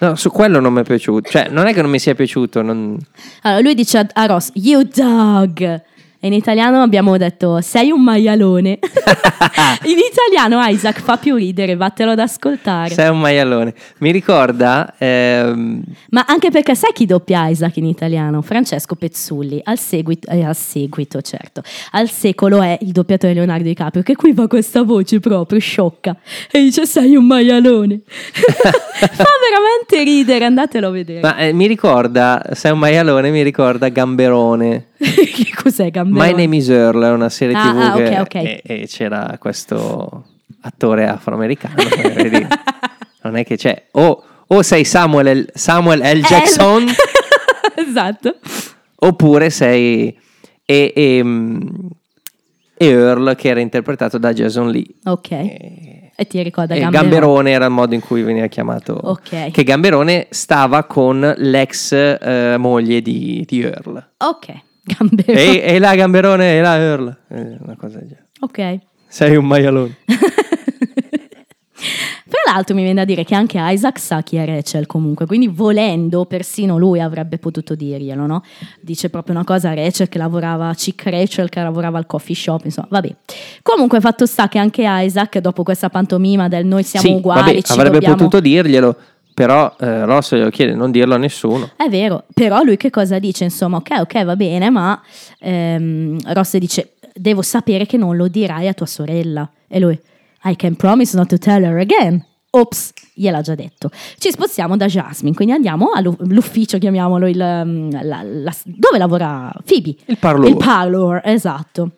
No, su quello non mi è piaciuto. Cioè, non è che non mi sia piaciuto. non- Allora, lui dice a Ross, you dog. E in italiano abbiamo detto, sei un maialone. in italiano Isaac fa più ridere, vattelo ad ascoltare. Sei un maialone. Mi ricorda. ehm, Ma anche perché sai chi doppia Isaac in italiano? Francesco Pezzulli, al seguito, eh, al seguito certo, al secolo è il doppiatore Leonardo DiCaprio, che qui fa questa voce proprio sciocca e dice sei un maialone. fa veramente ridere, andatelo a vedere. ma eh, mi ricorda. Sei un maialone, mi ricorda Gamberone. che cos'è Gamberone? My Name is Earl è una serie Ah, tv ah, che- ok, ok. E, e c'era questo attore afroamericano. non è che c'è. O, o sei Samuel L. Samuel L. Jackson. esatto. Oppure sei e, e, mm, e Earl che era interpretato da Jason Lee. Ok. E, E ti ricorda Gamberone? Gamberone era il modo in cui veniva chiamato. Ok. Che Gamberone stava con l'ex eh, moglie di, di Earl. Ok, Gamberone. E, e là Gamberone e là Earl. Eh, una cosa del genere. Ok. Sei un maialone. Tra l'altro mi viene da dire che anche Isaac sa chi è Rachel comunque, quindi volendo persino lui avrebbe potuto dirglielo, no? Dice proprio una cosa a Rachel che lavorava, Chick Rachel che lavorava al coffee shop, insomma, vabbè. Comunque fatto sta che anche Isaac dopo questa pantomima del noi siamo sì, uguali, vabbè, ci avrebbe dobbiamo... potuto dirglielo, però eh, Ross glielo chiede non dirlo a nessuno. È vero, però lui che cosa dice? Insomma, ok, ok, va bene, ma ehm, Ross dice, devo sapere che non lo dirai a tua sorella. E lui, I can promise not to tell her again. Ops, gliel'ha già detto. Ci spostiamo da Jasmine, quindi andiamo all'ufficio, chiamiamolo il... um, la- la- dove lavora Phoebe? Il parlour. Il parlour, esatto.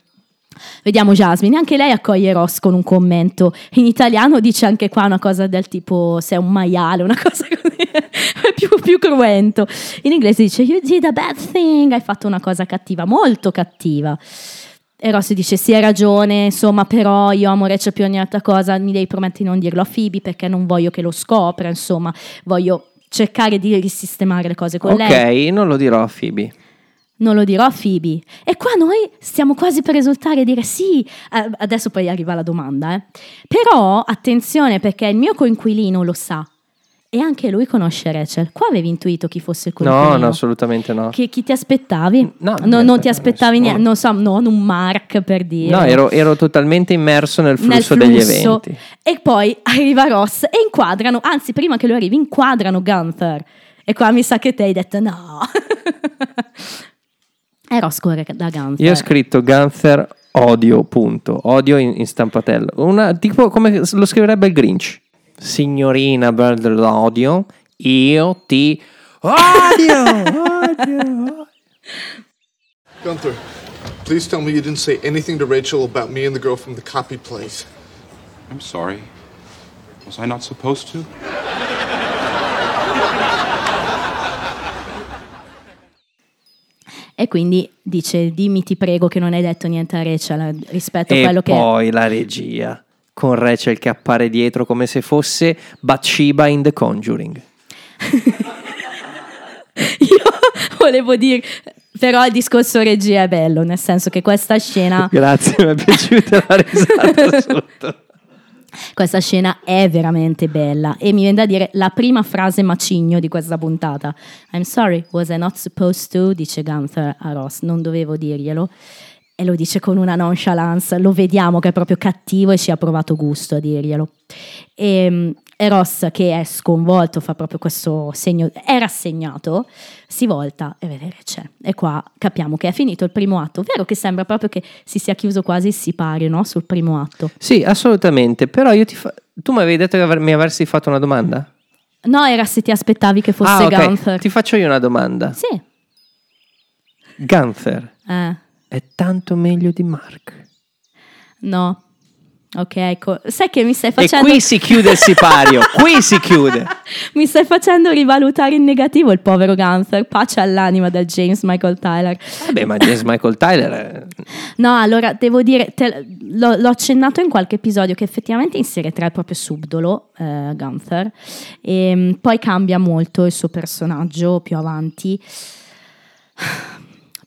Vediamo Jasmine, anche lei accoglie Ross con un commento. In italiano dice anche qua una cosa del tipo sei un maiale, una cosa così, più, più cruento. In inglese dice you did a bad thing, hai fatto una cosa cattiva, molto cattiva. E Ross dice: Sì, hai ragione, insomma, però io amo Rachel più ogni altra cosa. Mi devi promettere di non dirlo a Phoebe perché non voglio che lo scopra. Insomma, voglio cercare di risistemare le cose con ok, lei. non lo dirò a Phoebe. Non lo dirò a Phoebe. E qua noi stiamo quasi per esultare e dire sì. Eh, adesso poi arriva la domanda, eh. Però attenzione perché il mio coinquilino lo sa. E anche lui conosce Rachel. Qua avevi intuito chi fosse il coinquilino? No, no, assolutamente no. Che, chi ti aspettavi? No, non ti aspettavi no. niente, non so, non un Mark per dire. No, ero, ero totalmente immerso nel Nel flusso, degli flusso. eventi. E poi arriva Ross e inquadrano, anzi prima che lui arrivi, inquadrano Gunther. E qua mi sa che te hai detto no. e Ross corre da Gunther. Io ho scritto Gunther odio, punto. Odio in, in stampatello. Una, tipo come lo scriverebbe il Grinch. Signorina Bird l'odio, io ti odio, odio. Gunther, please tell me you didn't say anything to Rachel about me and the girl from the copy place. I'm sorry. Was I not supposed to? E quindi dice: Dimmi, ti prego, che non hai detto niente a Rachel rispetto a E quello che. poi la regia con Rachel che appare dietro come se fosse Bathsheba in The Conjuring. Io volevo dire. Però il discorso regia è bello, nel senso che questa scena. Grazie, mi è piaciuta la risata sotto. Questa scena è veramente bella e mi viene da dire la prima frase macigno di questa puntata. I'm sorry, was I not supposed to? dice Gunther a Ross, non dovevo dirglielo. E lo dice con una nonchalance, lo vediamo che è proprio cattivo e ci ha provato gusto a dirglielo. E, e Ross, che è sconvolto, fa proprio questo segno, è rassegnato, si volta e vede che c'è. E qua capiamo che è finito il primo atto, vero che sembra proprio che si sia chiuso quasi il sipario no? sul primo atto. Sì, assolutamente. Però io ti fa... tu mi avevi detto che mi avresti fatto una domanda? No, era se ti aspettavi che fosse ah, ok. Gunther. Ti faccio io una domanda. Sì. Gunther Eh, è tanto meglio di Mark. no. Ok, ecco. Sai che mi stai E facendo qui si chiude il sipario. qui si chiude. mi stai facendo rivalutare in negativo il povero Gunther. Pace all'anima del James Michael Tyler. Vabbè, ma James Michael Tyler. è- No, allora devo dire, te- l'ho, l'ho accennato in qualche episodio che effettivamente in serie 3 è proprio subdolo, eh, Gunther, e mm, poi cambia molto il suo personaggio più avanti.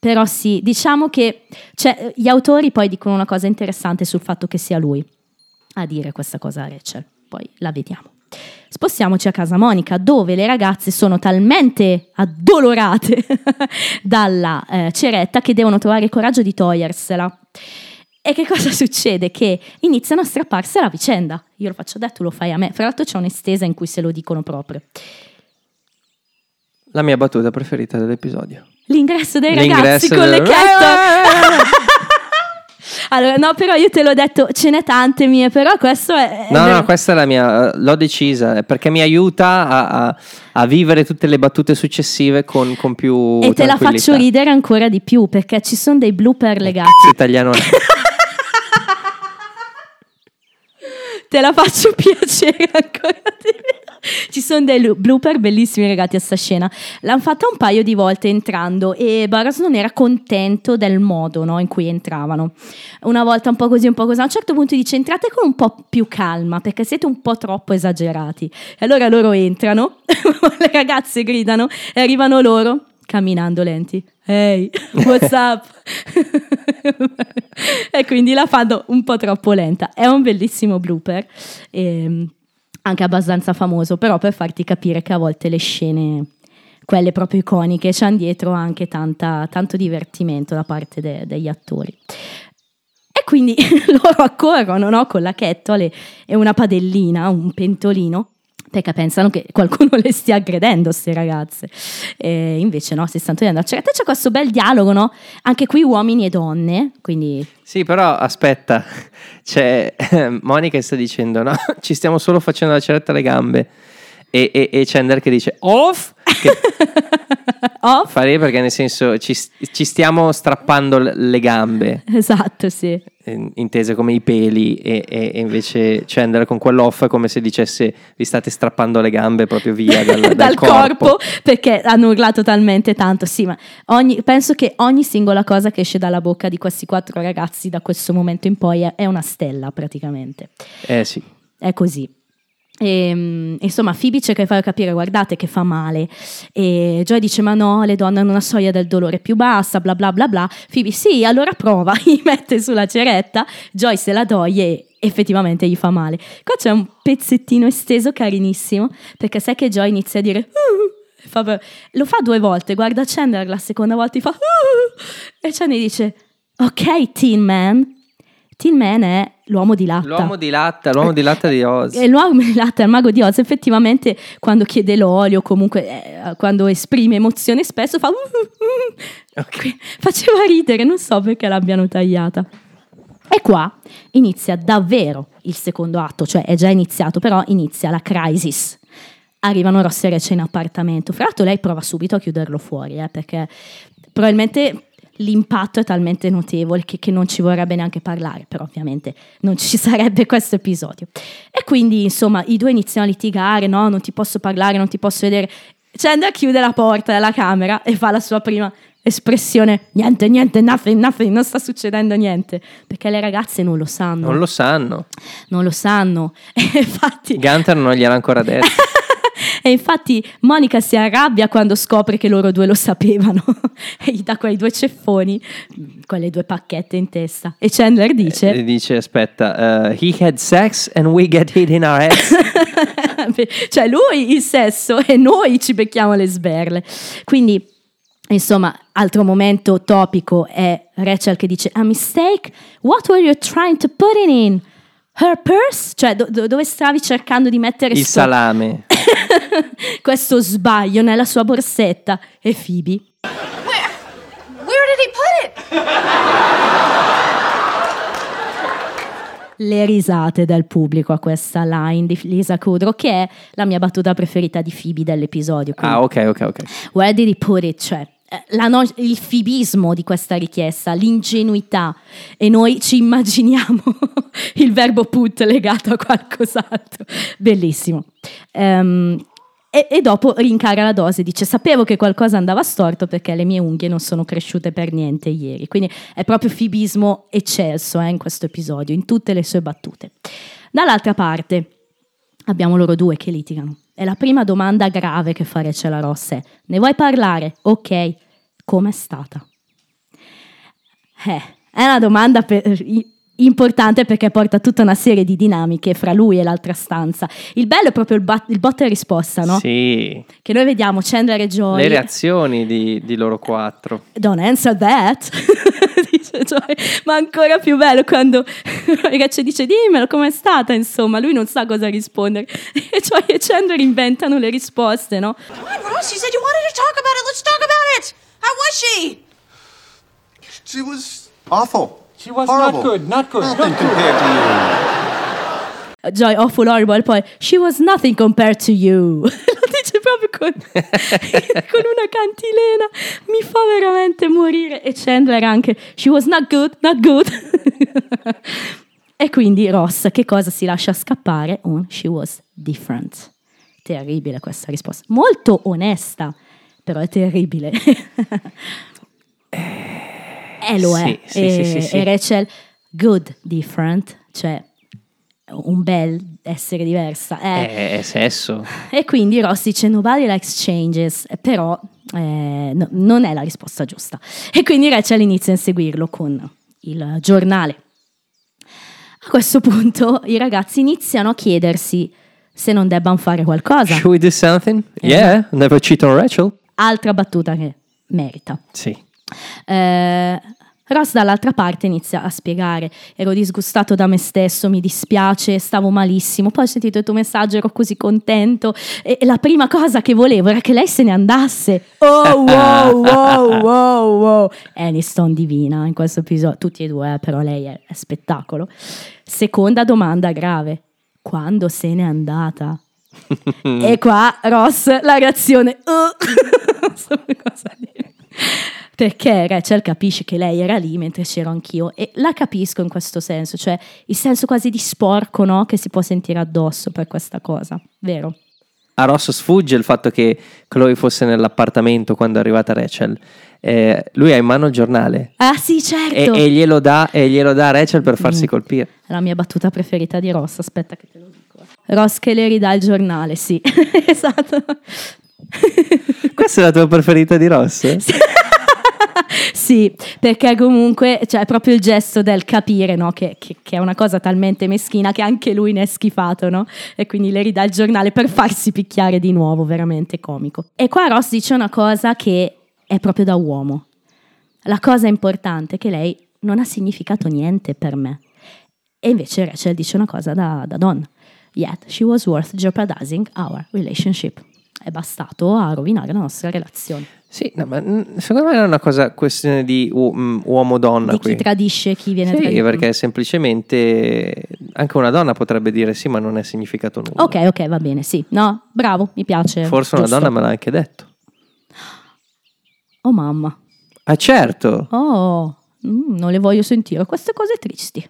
Però sì, diciamo che cioè, gli autori poi dicono una cosa interessante sul fatto che sia lui a dire questa cosa a Rachel, poi la vediamo. Spostiamoci a casa Monica, dove le ragazze sono talmente addolorate dalla eh, ceretta che devono trovare il coraggio di togliersela. E che cosa succede? Che iniziano a strapparsela a vicenda. Io lo faccio a te, tu lo fai a me. Fra l'altro c'è un'estesa in cui se lo dicono proprio. La mia battuta preferita dell'episodio. L'ingresso dei ragazzi L'ingresso con le del- kettle. allora, no, però io te l'ho detto, ce n'è tante mie, però questo è... No, no, questa è la mia. L'ho decisa perché mi aiuta a, a- a vivere tutte le battute successive con, con più. E te la faccio ridere ancora di più perché ci sono dei blooper legati. Italiano è. Te la faccio piacere ancora di. Ci sono dei blooper bellissimi legati a sta scena. L'hanno fatta un paio di volte entrando e Barros non era contento del modo no, in cui entravano. Una volta un po' così, un po' così. A un certo punto dice entrate con un po' più calma perché siete un po' troppo esagerati. E allora loro entrano, le ragazze gridano e arrivano loro camminando lenti. Hey, what's up? e quindi la fanno un po' troppo lenta. È un bellissimo blooper, ehm, anche abbastanza famoso, però per farti capire che a volte le scene, quelle proprio iconiche, c'hanno dietro anche tanta- tanto divertimento da parte de- degli attori. E quindi loro accorrono no, con la kettle e una padellina, un pentolino, perché pensano che qualcuno le stia aggredendo, queste ragazze. E invece no, si stanno togliendo la ceretta. C'è questo bel dialogo, no? Anche qui uomini e donne, quindi Sì, però aspetta, c'è Monica che sta dicendo: no, ci stiamo solo facendo la ceretta alle gambe. E, e, e Chandler che dice off Che Off. fa ridere perché nel senso ci, ci stiamo strappando le gambe, Esatto, sì. Eh, intese come i peli, e, e- e invece Chandler con quell'off è come se dicesse vi state strappando le gambe proprio via dal, dal dal corpo. corpo perché hanno urlato talmente tanto. Sì, ma ogni- penso che ogni singola cosa che esce dalla bocca di questi quattro ragazzi da questo momento in poi è, è una stella praticamente. Eh sì. È così. E, mm, insomma, Phoebe cerca di far capire, guardate che fa male. E Joy dice: Ma no, le donne hanno una soglia del dolore più bassa, bla bla bla bla. Phoebe, sì, allora prova, gli mette sulla ceretta. Joy se la doglie e effettivamente gli fa male. Qua c'è un pezzettino esteso carinissimo, perché sai che Joy inizia a dire. "Uh", fa lo fa due volte, guarda Chandler la seconda volta e fa. "Uh", e Chandler dice: Ok, Teen Man. Teen Man è l'uomo di latta. L'uomo di latta, l'uomo di latta di Oz. E l'uomo di latta il mago di Oz, effettivamente quando chiede l'olio, comunque eh, quando esprime emozione spesso fa... "Uh, uh", uh". Qui- Faceva ridere, non so perché l'abbiano tagliata. E qua inizia davvero il secondo atto, cioè è già iniziato, però inizia la crisis. Arrivano Ross e Rachel in appartamento. Fra l'altro lei prova subito a chiuderlo fuori, eh, perché probabilmente l'impatto è talmente notevole che, che non ci vorrebbe neanche parlare, però ovviamente non ci sarebbe questo episodio. E quindi, insomma, i due iniziano a litigare, no, non ti posso parlare, non ti posso vedere. Chandler chiude la porta della camera e fa la sua prima espressione, niente, niente, nothing, nothing, non sta succedendo niente, perché le ragazze non lo sanno, Non lo sanno. non lo sanno. E infatti, Gunter non gliel'ha ancora detto. e infatti Monica si arrabbia quando scopre che loro due lo sapevano e gli dà quei due ceffoni, quelle due pacchette in testa. E Chandler dice... E dice, aspetta, uh, he had sex and we get hit in our heads. cioè lui il sesso e noi ci becchiamo le sberle. Quindi, insomma, altro momento topico è Rachel che dice: A mistake? What were you trying to put it in? Her purse? Cioè, do- do- dove stavi cercando di mettere Il sto- salame. questo sbaglio nella sua borsetta? E Phoebe. Where? Where did he put it? Le risate del pubblico a questa line di Lisa Kudrow, che è la mia battuta preferita di Phoebe dell'episodio. Quindi- Ah, ok, ok, ok. Where did he put it? Cioè, no- il fibismo di questa richiesta, l'ingenuità e noi ci immaginiamo il verbo put legato a qualcos'altro. Bellissimo. Ehm, e, e dopo rincara la dose, dice sapevo che qualcosa andava storto perché le mie unghie non sono cresciute per niente ieri. Quindi è proprio fibismo eccelso eh, in questo episodio, in tutte le sue battute. Dall'altra parte abbiamo loro due che litigano. E la prima domanda grave che fa Rachel Ross è: Ne vuoi parlare? Ok, com'è stata? Eh, è una domanda per- importante perché porta tutta una serie di dinamiche fra lui e l'altra stanza. Il bello è proprio il, bat- il botta e risposta, no? Sì, Che noi vediamo Chandler e Joy. le reazioni di, di loro quattro. Don't answer that, dice Joy. Ma ancora più bello quando Rachel dice dimmelo com'è stata, insomma, lui non sa cosa rispondere. E Joy e Chandler inventano le risposte, no? Come on, Ross. You said you wanted to talk about it. Let's talk about it. How was she? She was awful. She was Horrible. not good, not good. Nothing not good. compared to you. Joy, awful horrible, poi she was nothing compared to you. Lo dice proprio con, con una cantilena, mi fa veramente morire. E Chandler anche, she was not good, not good. e quindi Ross, che cosa si lascia scappare? Un she was different. Terribile questa risposta. Molto onesta, però è terribile. e lo è. Sì, e, sì, sì, sì. e Rachel, good, different, cioè un bel essere diversa. Eh, È, è sesso. E quindi Ross dice nobody likes changes, eh, però eh, no- non è la risposta giusta. E quindi Rachel inizia a inseguirlo con il giornale. A questo punto i ragazzi iniziano a chiedersi se non debbano fare qualcosa. Should we do something? Eh. Yeah, never cheat on Rachel. Altra battuta che merita. Sì. Eh, Ross dall'altra parte inizia a spiegare, ero disgustato da me stesso, mi dispiace, stavo malissimo, poi ho sentito il tuo messaggio, ero così contento e e la prima cosa che volevo era che lei se ne andasse. Oh wow wow wow wow. Aniston divina in questo episodio, tutti e due, eh, però lei è, è spettacolo. Seconda domanda grave, quando se n'è andata? E qua Ross, la reazione, "Uh", non so cosa dire. Perché Rachel capisce che lei era lì mentre c'ero anch'io e la capisco in questo senso, cioè il senso quasi di sporco no? che si può sentire addosso per questa cosa, vero? A Ross sfugge il fatto che Chloe fosse nell'appartamento quando è arrivata Rachel. Eh, lui ha in mano il giornale Ah sì, certo! e, e glielo dà, e glielo dà a Rachel per farsi Mm. colpire. La mia battuta preferita di Ross, aspetta che te lo dico. Ross che le ridà il giornale, sì, esatto. Questa è la tua preferita di Ross? Sì, perché comunque cioè, è proprio il gesto del capire no? che, che- che è una cosa talmente meschina che anche lui ne è schifato, no? E quindi le ridà il giornale per farsi picchiare di nuovo, veramente comico. E qua Ross dice una cosa che è proprio da uomo. La cosa importante è che lei non ha significato niente per me. E invece Rachel dice una cosa da, da donna. Yet she was worth jeopardizing our relationship. È bastato a rovinare la nostra relazione. Sì, no, ma mm, secondo me non è una cosa questione di u- mm, uomo-donna Di qui. chi tradisce chi viene Sì, tradito. perché semplicemente anche una donna potrebbe dire sì, ma non è significato nulla. Ok, ok, va bene, sì. No, bravo, mi piace. Forse una Giusto. donna me l'ha anche detto. Oh mamma. Ah, certo. Oh, mm, non le voglio sentire. Queste cose tristi.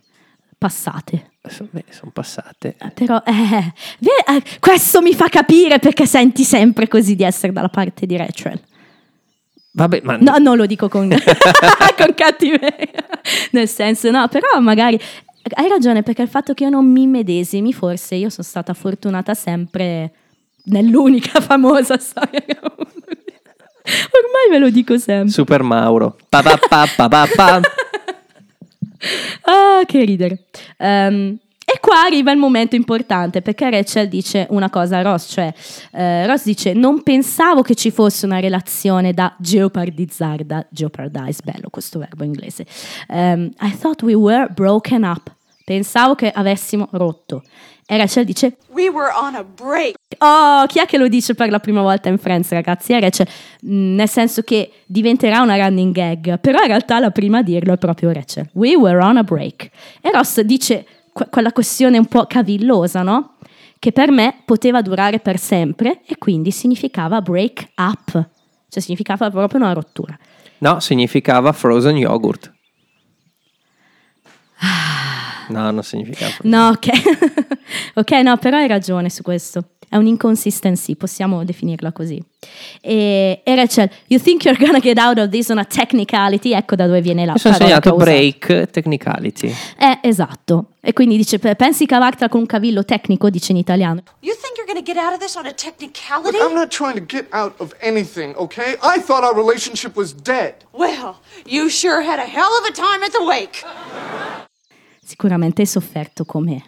Passate. Sono passate. Eh, Però, eh, eh, questo mi fa capire perché senti sempre così di essere dalla parte di Rachel. Vabbè, ma No, non lo dico con, con cattiveria. Nel senso, no, però magari hai ragione perché il fatto che io non mi medesimi, forse io sono stata fortunata sempre nell'unica famosa storia che ho avuto. Ormai ve lo dico sempre. Super Mauro. Pa, pa, pa. Ah, che ridere. Ehm, e qua arriva il momento importante perché Rachel dice una cosa a Ross, cioè eh, Ross dice non pensavo che ci fosse una relazione da geopardizzare, da jeopardize, bello questo verbo inglese. Ehm, I thought we were broken up. Pensavo che avessimo rotto. E Rachel dice We were on a break. Oh, chi è che lo dice per la prima volta in Friends, ragazzi? È Rachel, Mm, nel senso che diventerà una running gag, però in realtà la prima a dirlo è proprio Rachel. We were on a break. E Ross dice que- quella questione un po' cavillosa, no? Che per me poteva durare per sempre e quindi significava break up, cioè significava proprio una rottura. No, significava frozen yogurt. No, non significava. No, ok. ok, no, però hai ragione su questo. È un'inconsistency, possiamo definirla così. E, e Rachel, you think you're gonna get out of this on a technicality? Ecco da dove viene la Mi sono parola segnato che ho usato. break technicality. Eh, esatto. E quindi dice, pensi cavartela con un cavillo tecnico, dice in italiano. You think you're gonna get out of this on a technicality? Look, I'm not trying to get out of anything, okay? I thought our relationship was dead. Well, you sure had a hell of a time at the wake. Sicuramente hai sofferto come,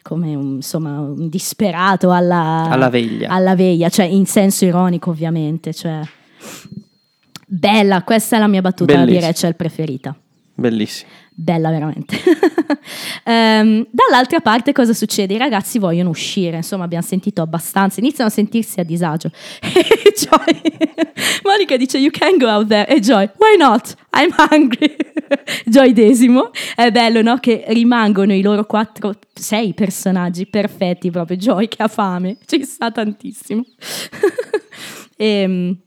come un, insomma, un disperato alla, Alla veglia. alla veglia, cioè in senso ironico ovviamente. Cioè. Bella, questa è la mia battuta di Bellissima. Rachel preferita. Bellissimo. Bella veramente. Ehm, dall'altra parte cosa succede? I ragazzi vogliono uscire, insomma abbiamo sentito abbastanza, iniziano a sentirsi a disagio. E Joy, Monica dice you can go out there e Joy, why not? I'm hungry. Joy Desimo, è bello no? Che rimangono i loro quattro, sei personaggi perfetti proprio, Joy che ha fame, ci sta tantissimo. Ehm, e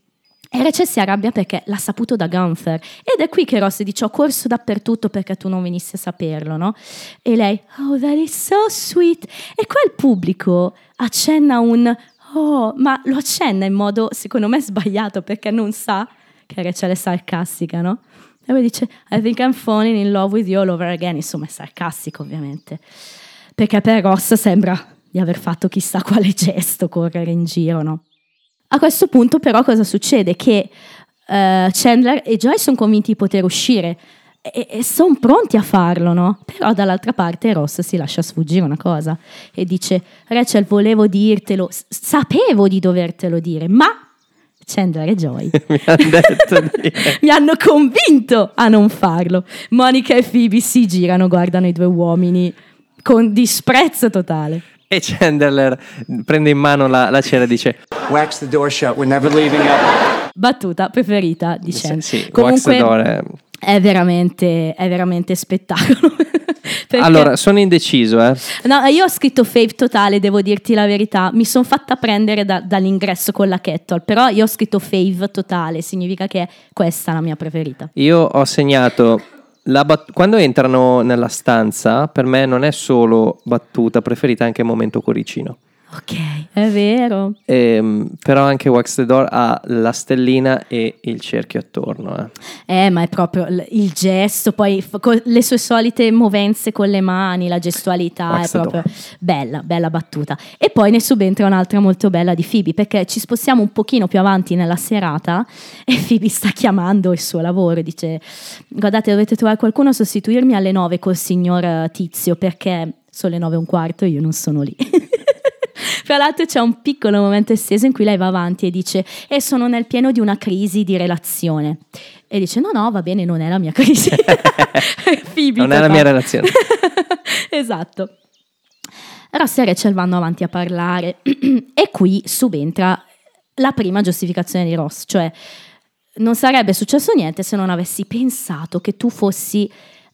Rachel si arrabbia perché l'ha saputo da Gunther. Ed è qui che Ross dice: Ho corso dappertutto perché tu non venissi a saperlo, no? E lei, Oh, that is so sweet. E qua il pubblico accenna un Oh, ma lo accenna in modo secondo me sbagliato perché non sa che Rachel è sarcastica, no? E poi dice: I think I'm falling in love with you all over again. Insomma, è sarcastico, ovviamente. Perché per Ross sembra di aver fatto chissà quale gesto correre in giro, no? A questo punto però cosa succede? Che eh, Chandler e Joy sono convinti di poter uscire e, e sono pronti a farlo, no? Però dall'altra parte Ross si lascia sfuggire una cosa e dice Rachel volevo dirtelo, sapevo di dovertelo dire, ma Chandler e Joy Mi hanno di... mi hanno convinto a non farlo. Monica e Phoebe si girano, guardano i due uomini con disprezzo totale. E Chandler prende in mano la, la cera e dice Wax the door shut. We're never leaving up. Battuta preferita di sì, Chandler. sì, wax Comunque the door è- è veramente, è veramente spettacolo. Perché- Allora, sono indeciso, eh. No, io ho scritto fave totale, devo dirti la verità. Mi sono fatta prendere da- dall'ingresso con la kettle, però io ho scritto fave totale, significa che è questa la mia preferita. Io ho segnato bat- quando entrano nella stanza, per me non è solo battuta preferita, è anche momento cuoricino. Ok, è vero. Ehm, però anche Wax the Door ha la stellina e il cerchio attorno. eh. Eh, ma è proprio l- il gesto, poi f- co- le sue solite movenze con le mani, la gestualità, Wax è proprio bella, bella battuta. E poi ne subentra un'altra molto bella di Phoebe, perché ci spostiamo un pochino più avanti nella serata e Phoebe sta chiamando il suo lavoro, dice guardate dovete trovare qualcuno a sostituirmi alle nove col signor eh, Tizio, perché sono le nove e un quarto e io non sono lì. Fra l'altro c'è un piccolo momento esteso in cui lei va avanti e dice e sono nel pieno di una crisi di relazione. E dice no no va bene non è la mia crisi. Phoebe, Non è la mia relazione. esatto. Ross e Rachel vanno avanti a parlare e qui subentra la prima giustificazione di Ross, cioè non sarebbe successo niente se non avessi pensato che tu fossi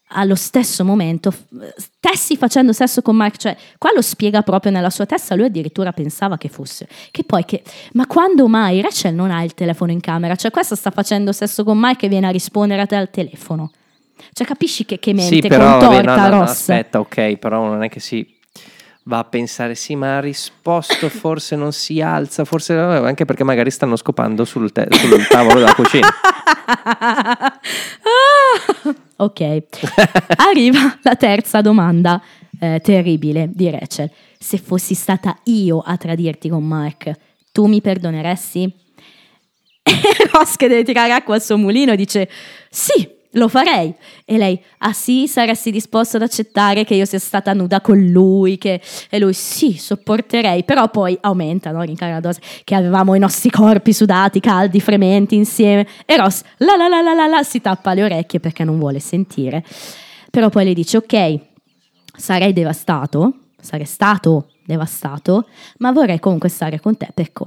allo stesso momento, stessi facendo sesso con Mark, cioè qua lo spiega proprio nella sua testa, lui addirittura pensava che fosse, che poi che, ma quando mai Rachel non ha il telefono in camera, cioè questa sta facendo sesso con Mike e viene a rispondere a te al telefono, cioè capisci che, che mente Sì, però vabbè, contorta no, no, no, Ross. aspetta, ok, però non è che si va a pensare sì, ma ha risposto, forse non si alza, forse anche perché magari stanno scopando sul, te- sul tavolo della cucina. Ok, arriva la terza domanda eh, terribile di Rachel. Se fossi stata io a tradirti con Mark, tu mi perdoneresti? E Ross che deve tirare acqua al suo mulino dice sì, lo farei. E lei, ah sì, saresti disposto ad accettare che io sia stata nuda con lui? Che... E lui, sì, sopporterei. Però poi aumenta, no? Rincara la dose, che avevamo i nostri corpi sudati, caldi, frementi insieme. E Ross, la la la la la la, si tappa le orecchie perché non vuole sentire. Però poi le dice, ok, sarei devastato, sarei stato devastato, ma vorrei comunque stare con te perché,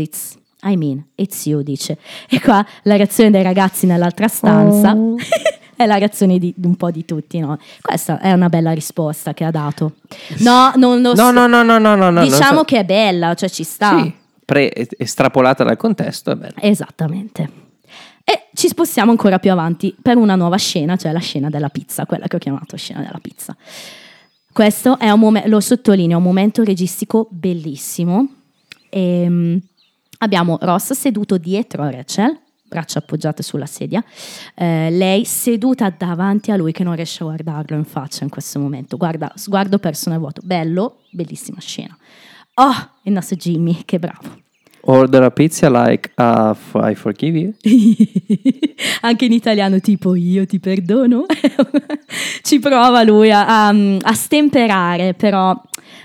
it's, I mean, it's you, dice. E qua la reazione dei ragazzi nell'altra stanza è la reazione di, un po' di tutti, no? Questa è una bella risposta che ha dato. No, non lo No, so. no, no, no, no, no, no, Diciamo so- che è bella, cioè ci sta. Sì, pre- estrapolata dal contesto, è bello. Esattamente. E ci spostiamo ancora più avanti per una nuova scena, cioè la scena della pizza, quella che ho chiamato scena della pizza. Questo è un momento, lo sottolineo, un momento registico bellissimo. Ehm, abbiamo Ross seduto dietro a Rachel, braccia appoggiate sulla sedia, eh, lei seduta davanti a lui che non riesce a guardarlo in faccia in questo momento. Guarda, sguardo perso nel vuoto. Bello, bellissima scena. Oh, il nostro Jimmy, che bravo. Order a pizza like uh, I forgive you. Anche in italiano, tipo io ti perdono. Ci prova lui a, a- a stemperare, però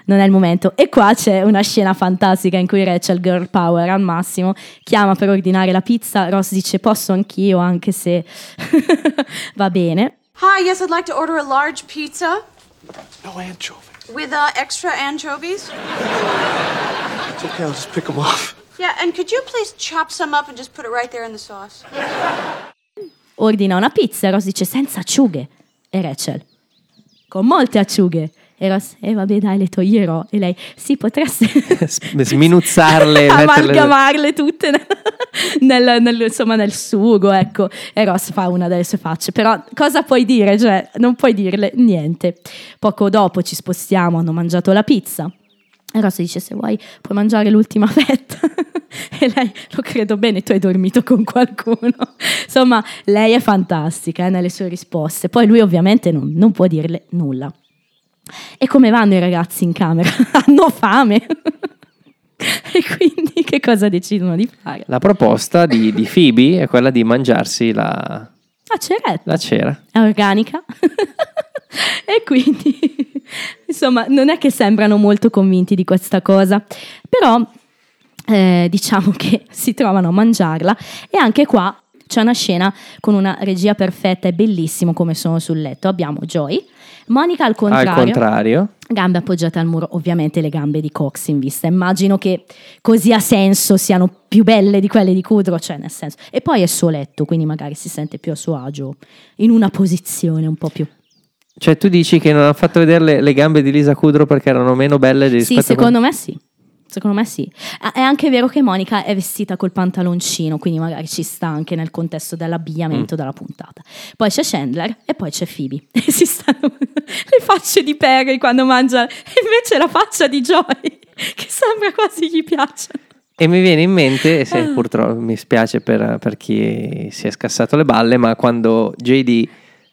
non è il momento. E qua c'è una scena fantastica in cui Rachel, girl power al massimo, chiama per ordinare la pizza. Ross dice posso anch'io, anche se va bene. Hi, yes, I'd like to order a large pizza No anchovies. with uh, extra anchovies. It's okay, I'll just pick them off. Yeah, and could you please chop some up and just put it right there in the sauce? Ordina una pizza e Ross dice senza acciughe. E Rachel, con molte acciughe. E Ross, e vabbè dai, le toglierò. E lei, sì, potreste... Sminuzzarle, amalgamarle tutte nel, nel- nel- insomma, nel sugo, ecco. E Ross fa una delle sue facce. Però cosa puoi dire? Cioè, non puoi dirle niente. Poco dopo ci spostiamo, hanno mangiato la pizza. E Ross dice, se vuoi puoi mangiare l'ultima fetta. e lei, lo credo bene, tu hai dormito con qualcuno. Insomma, lei è fantastica eh, nelle sue risposte. Poi lui ovviamente non, non può dirle nulla. E come vanno i ragazzi in camera? Hanno fame. e quindi che cosa decidono di fare? La proposta di, di Phoebe è quella di mangiarsi la, La la cera. È organica. e quindi, insomma, non è che sembrano molto convinti di questa cosa, però eh, diciamo che si trovano a mangiarla e anche qua c'è una scena con una regia perfetta e bellissimo come sono sul letto. Abbiamo Joy, Monica al contrario, Al contrario, gambe appoggiate al muro, ovviamente le gambe di Cox in vista. Immagino che così a senso siano più belle di quelle di Kudrow, cioè nel senso. E poi è il suo letto, quindi magari si sente più a suo agio in una posizione un po' più Cioè, tu dici che non hanno fatto vedere le, le gambe di Lisa Kudrow perché erano meno belle rispetto Sì, secondo me sì. Secondo me sì. Ah, È anche vero che Monica è vestita col pantaloncino, quindi magari ci sta anche nel contesto dell'abbigliamento Mm. della puntata. Poi c'è Chandler e poi c'è Phoebe. E si stanno le facce di Perry quando mangia, e invece la faccia di Joy, che sembra quasi gli piaccia. E mi viene in mente, se Ah. purtroppo mi spiace per, per chi si è scassato le balle, ma quando JD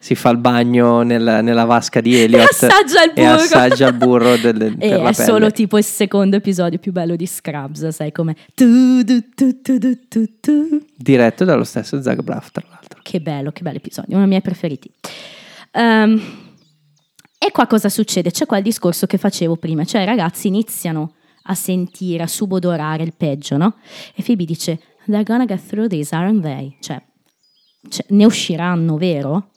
si fa il bagno nella, nella vasca di Elliot E assaggia il e burro. assaggia il burro del, E è solo tipo il secondo episodio più bello di Scrubs, sai come... Tu, tu, tu, tu, tu, tu, tu. diretto dallo stesso Zach Braff, tra l'altro. Che bello, che bello episodio, uno dei miei preferiti. Ehm, e qua cosa succede? C'è qua il discorso che facevo prima, cioè i ragazzi iniziano a sentire, a subodorare il peggio, no? E Phoebe dice, they're gonna get through this, aren't they? Cioè, cioè, ne usciranno, vero?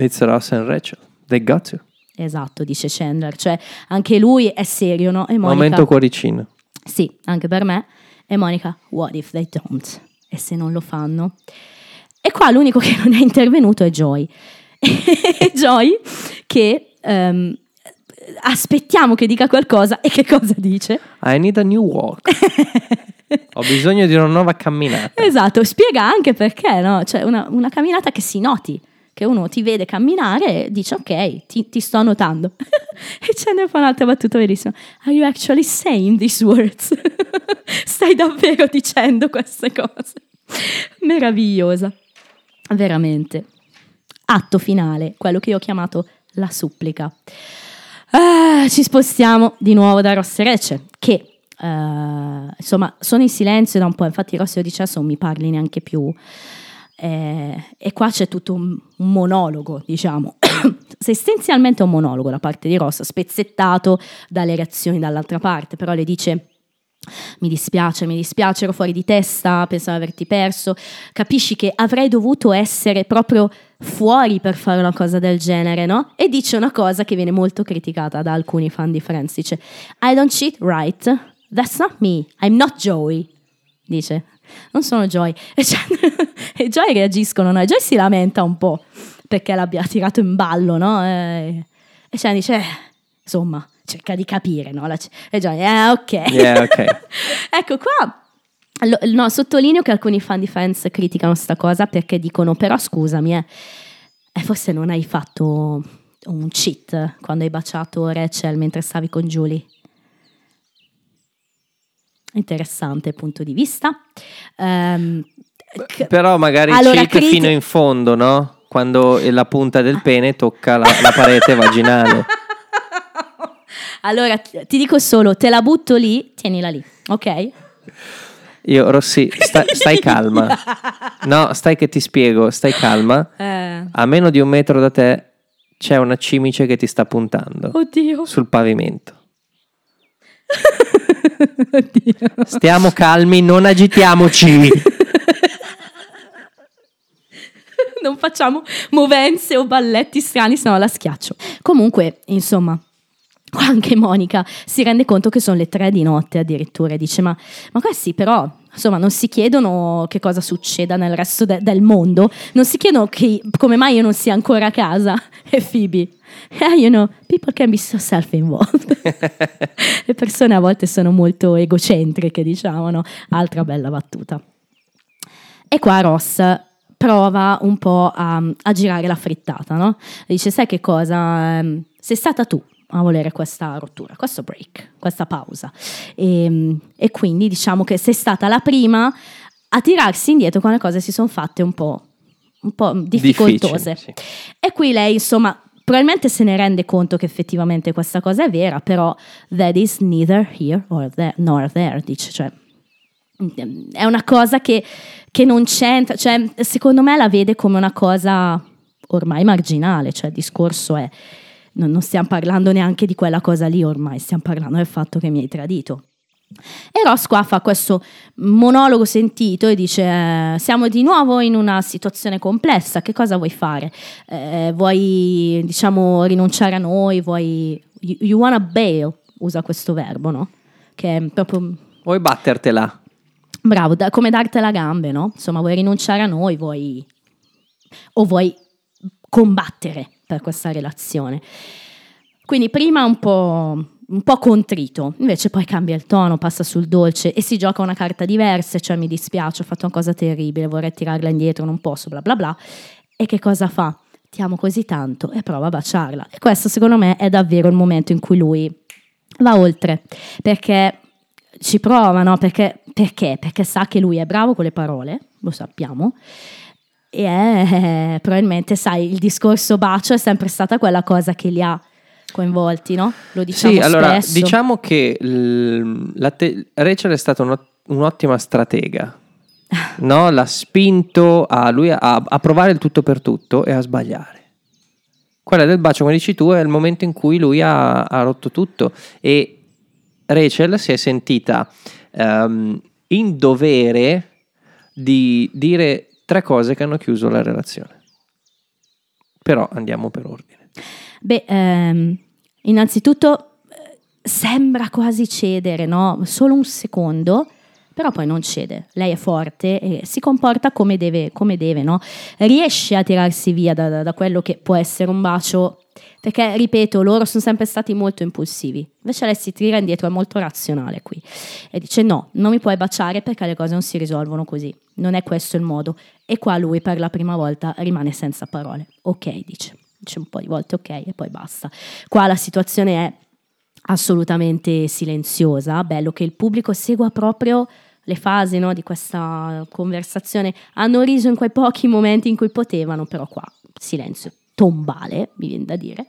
It's Ross and Rachel. They got to. Esatto, dice Chandler, cioè anche lui è serio, no? E Monica, Momento cuoricino. Sì, anche per me. E Monica, what if they don't? E se non lo fanno? E qua l'unico che non è intervenuto è Joy. Joy che ehm, aspettiamo che dica qualcosa e che cosa dice? I need a new walk. Ho bisogno di una nuova camminata. Esatto, spiega anche perché, no? Cioè una, una camminata che si noti, che uno ti vede camminare e dice ok, ti, ti sto notando. e ce ne fa un'altra battuta bellissima. Are you actually saying these words? Stai davvero dicendo queste cose? Meravigliosa, veramente. Atto finale, quello che io ho chiamato la supplica. Ah, ci spostiamo di nuovo da Ross e Rachel, che eh, insomma sono in silenzio da un po', infatti Ross lo dice non mi parli neanche più. Eh, e qua c'è tutto un, un monologo, diciamo, essenzialmente un monologo da parte di Ross, spezzettato dalle reazioni dall'altra parte, però le dice mi dispiace, mi dispiace, ero fuori di testa, pensavo averti perso. Capisci che avrei dovuto essere proprio fuori per fare una cosa del genere, no? E dice una cosa che viene molto criticata da alcuni fan di Friends, dice I don't cheat, right? That's not me, I'm not Joey. Dice, non sono Joy. E, cioè, e Joy reagiscono, no? E Joy si lamenta un po' perché l'abbia tirato in ballo, no? E, e cioè dice, eh, insomma, cerca di capire, no? La- e Joy, eh, ok. Yeah, ok. ecco qua. No, sottolineo che alcuni fan di Friends criticano sta cosa perché dicono: Però scusami, eh, eh, forse non hai fatto un cheat quando hai baciato Rachel mentre stavi con Julie. Interessante punto di vista. Ehm, c- Però magari Allora, cheat criti- fino in fondo, no? Quando la punta del pene tocca la, la parete vaginale. allora ti ti dico solo: te la butto lì, tienila lì, ok? Io, Rossi, sta- stai calma. No, stai che ti spiego, stai calma. Eh, A meno di un metro da te c'è una cimice che ti sta puntando oddio, sul pavimento. Stiamo calmi, non agitiamoci. non facciamo movenze o balletti strani, se no la schiaccio. Comunque, insomma, anche Monica si rende conto che sono le tre di notte addirittura e dice ma, ma questi però insomma non si chiedono che cosa succeda nel resto de- del mondo non si chiedono che- come mai io non sia ancora a casa e Phoebe eh, you know people can be so self-involved le persone a volte sono molto egocentriche diciamo no? altra bella battuta e qua Ross prova un po' a, a girare la frittata, no? Dice, sai che cosa? Ehm, Sei stata tu a volere questa rottura, questo break, questa pausa. E, e quindi diciamo che sei stata la prima a tirarsi indietro quando le cose si sono fatte un po', un po' difficoltose. Sì. E qui lei, insomma, probabilmente se ne rende conto che effettivamente questa cosa è vera, però that is neither here there, nor there, dice, cioè è una cosa che, che non c'entra, cioè secondo me la vede come una cosa ormai marginale, cioè il discorso è, non stiamo parlando neanche di quella cosa lì ormai, stiamo parlando del fatto che mi hai tradito. E Ross qua fa questo monologo sentito e dice: eh, Siamo di nuovo in una situazione complessa. Che cosa vuoi fare? Eh, vuoi, diciamo, rinunciare a noi? Vuoi. You, you wanna bail? Usa questo verbo, no? Che è proprio Vuoi battertela? Bravo, da- come dartela gambe, no? Insomma, vuoi rinunciare a noi, vuoi... o vuoi combattere per questa relazione. Quindi prima un po', un po' contrito, invece poi cambia il tono, passa sul dolce e si gioca una carta diversa, cioè mi dispiace, ho fatto una cosa terribile, vorrei tirarla indietro, non posso, bla bla bla. E che cosa fa? Ti amo così tanto e prova a baciarla. E questo secondo me è davvero il momento in cui lui va oltre, perché ci prova, no? Perché, perché? Perché sa che lui è bravo con le parole, lo sappiamo, e è, probabilmente, sai, il discorso bacio è sempre stata quella cosa che li ha coinvolti, no? Lo diciamo sì, allora spesso. diciamo che l- te- Rachel è stata un'ot- un'ottima stratega. No? L'ha spinto a lui a, a provare il tutto per tutto e a sbagliare. Quella del bacio, come dici tu, è il momento in cui lui ha, ha rotto tutto e Rachel si è sentita ehm, in dovere di dire tre cose che hanno chiuso la relazione. Però andiamo per ordine. Beh, ehm, innanzitutto eh, sembra quasi cedere, no? Solo un secondo, però poi non cede. Lei è forte e si comporta come deve, come deve no? Riesce a tirarsi via da, da- da quello che può essere un bacio, perché, ripeto, loro sono sempre stati molto impulsivi. Invece lei si tira indietro, è molto razionale qui. E dice no, non mi puoi baciare perché le cose non si risolvono così. Non è questo il modo. E qua lui per la prima volta rimane senza parole. Ok, dice. Dice un po' di volte ok e poi basta. Qua la situazione è assolutamente silenziosa. Bello che il pubblico segua proprio le fasi no, di questa conversazione. Hanno riso in quei pochi momenti in cui potevano, però qua silenzio tombale, mi viene da dire.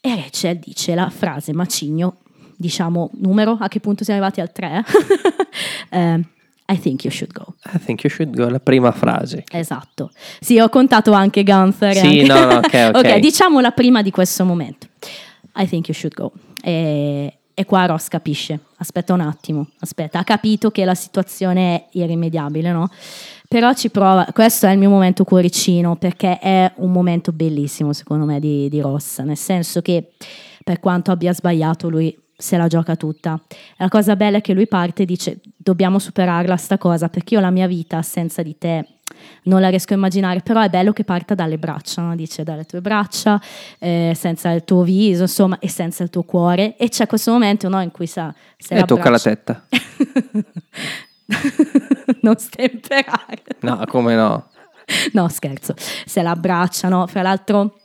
E Rachel dice la frase macigno, diciamo numero, a che punto siamo arrivati al 3? I think you should go. I think you should go, la prima frase. Esatto. Sì, ho contato anche Gunther. Sì, anche- no, no, ok, ok. diciamo la prima di questo momento. I think you should go. E, e qua Ross capisce. Aspetta un attimo, aspetta. Ha capito che la situazione è irrimediabile, no? Però ci prova. Questo è il mio momento cuoricino perché è un momento bellissimo, secondo me, di, di Ross. Nel senso che per quanto abbia sbagliato, lui se la gioca tutta. La cosa bella è che lui parte e dice: Dobbiamo superarla, sta cosa, perché io la mia vita senza di te non la riesco a immaginare, però è bello che parta dalle braccia, no? dice dalle tue braccia, eh, senza il tuo viso, insomma, e senza il tuo cuore. E c'è questo momento no, in cui sa, se E tocca la abbraccia- tetta. non stemperare. No, come no? No, scherzo. Se la abbracciano, fra l'altro,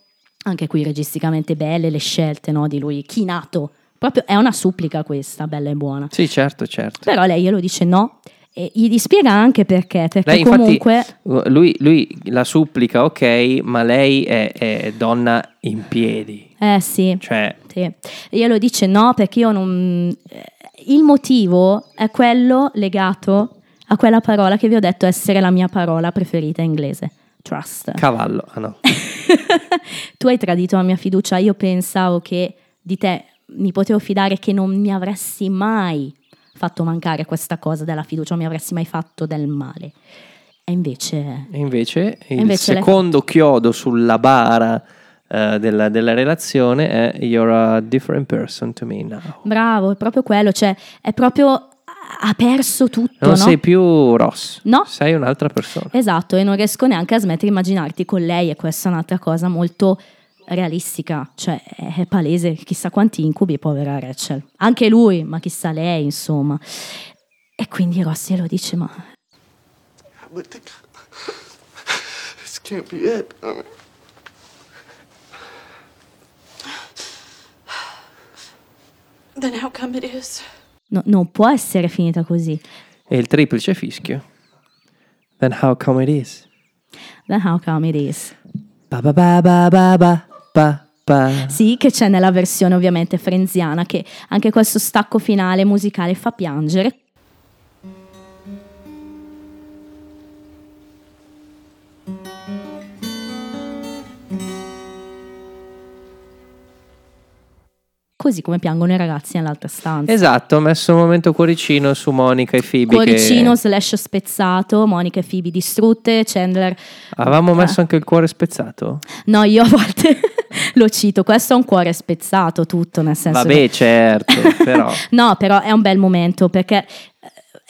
anche qui registicamente belle le scelte no, di lui, chinato. Proprio è una supplica questa, bella e buona. Sì, certo, certo. Però lei glielo dice no e gli dispiega anche perché, perché Lei comunque... infatti, lui, lui la supplica, ok, ma lei è, è donna in piedi. Eh sì, Cioè, sì. Glielo dice no perché io non... eh, Il motivo è quello legato a quella parola che vi ho detto essere la mia parola preferita in inglese. Trust. cavallo. Ah no. tu hai tradito la mia fiducia, io pensavo che di te mi potevo fidare che non mi avresti mai fatto mancare questa cosa della fiducia, non mi avresti mai fatto del male. E invece... E invece il invece secondo chiodo sulla bara eh, della, della relazione è You're a different person to me now. Bravo, è proprio quello, cioè è proprio... ha perso tutto, Non no? sei più Ross. No. Sei un'altra persona. Esatto, e non riesco neanche a smettere di immaginarti con lei e questa è un'altra cosa molto realistica, cioè è palese, chissà quanti incubi, povera Rachel. Anche lui, ma chissà lei, insomma. E quindi Rossi lo dice, ma this can't be it. Then how come it is? no- non può essere finita così. E il triplice fischio. Then how come it is? Then how come it is? Ba ba ba ba ba ba ba ba. Sì, che c'è nella versione ovviamente frenziana, che anche questo stacco finale musicale fa piangere. Così come piangono i ragazzi nell'altra stanza. Esatto, ho messo un momento cuoricino su Monica e Phoebe. Cuoricino Che slash spezzato, Monica e Phoebe distrutte, Chandler... avevamo messo anche il cuore spezzato. No, io a volte lo cito, questo è un cuore spezzato tutto, nel senso... Vabbè, che- certo, però. No, però è un bel momento perché...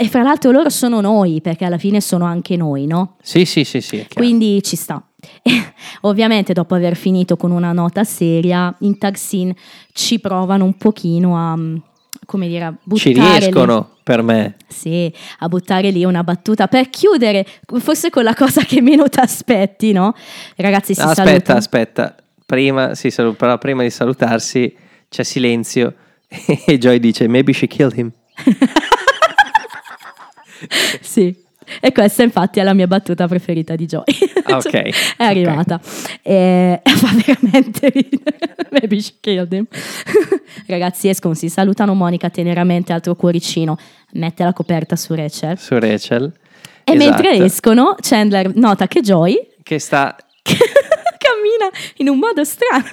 E fra l'altro loro sono noi, perché alla fine sono anche noi, no? Sì, sì, sì, sì. Quindi ci sta. Ovviamente dopo aver finito con una nota seria, in tag scene ci provano un pochino a, mm, come dire, a Ci buttare riescono per me. lì, sì, a buttare lì una battuta per chiudere, forse con la cosa che meno ti aspetti, no? Ragazzi si aspetta, salutano. aspetta. Prima, salu- però prima di salutarsi c'è silenzio e Joy dice maybe she killed him. Sì. E questa infatti è la mia battuta preferita di Joy. Ah, ok, Cioè, è arrivata. E fa veramente ridere. Maybe she killed him. Ragazzi escono, si salutano Monica teneramente, altro cuoricino, mette la coperta su Rachel. Su Rachel. E Esatto. mentre escono, Chandler nota che Joy Che sta... cammina in un modo strano.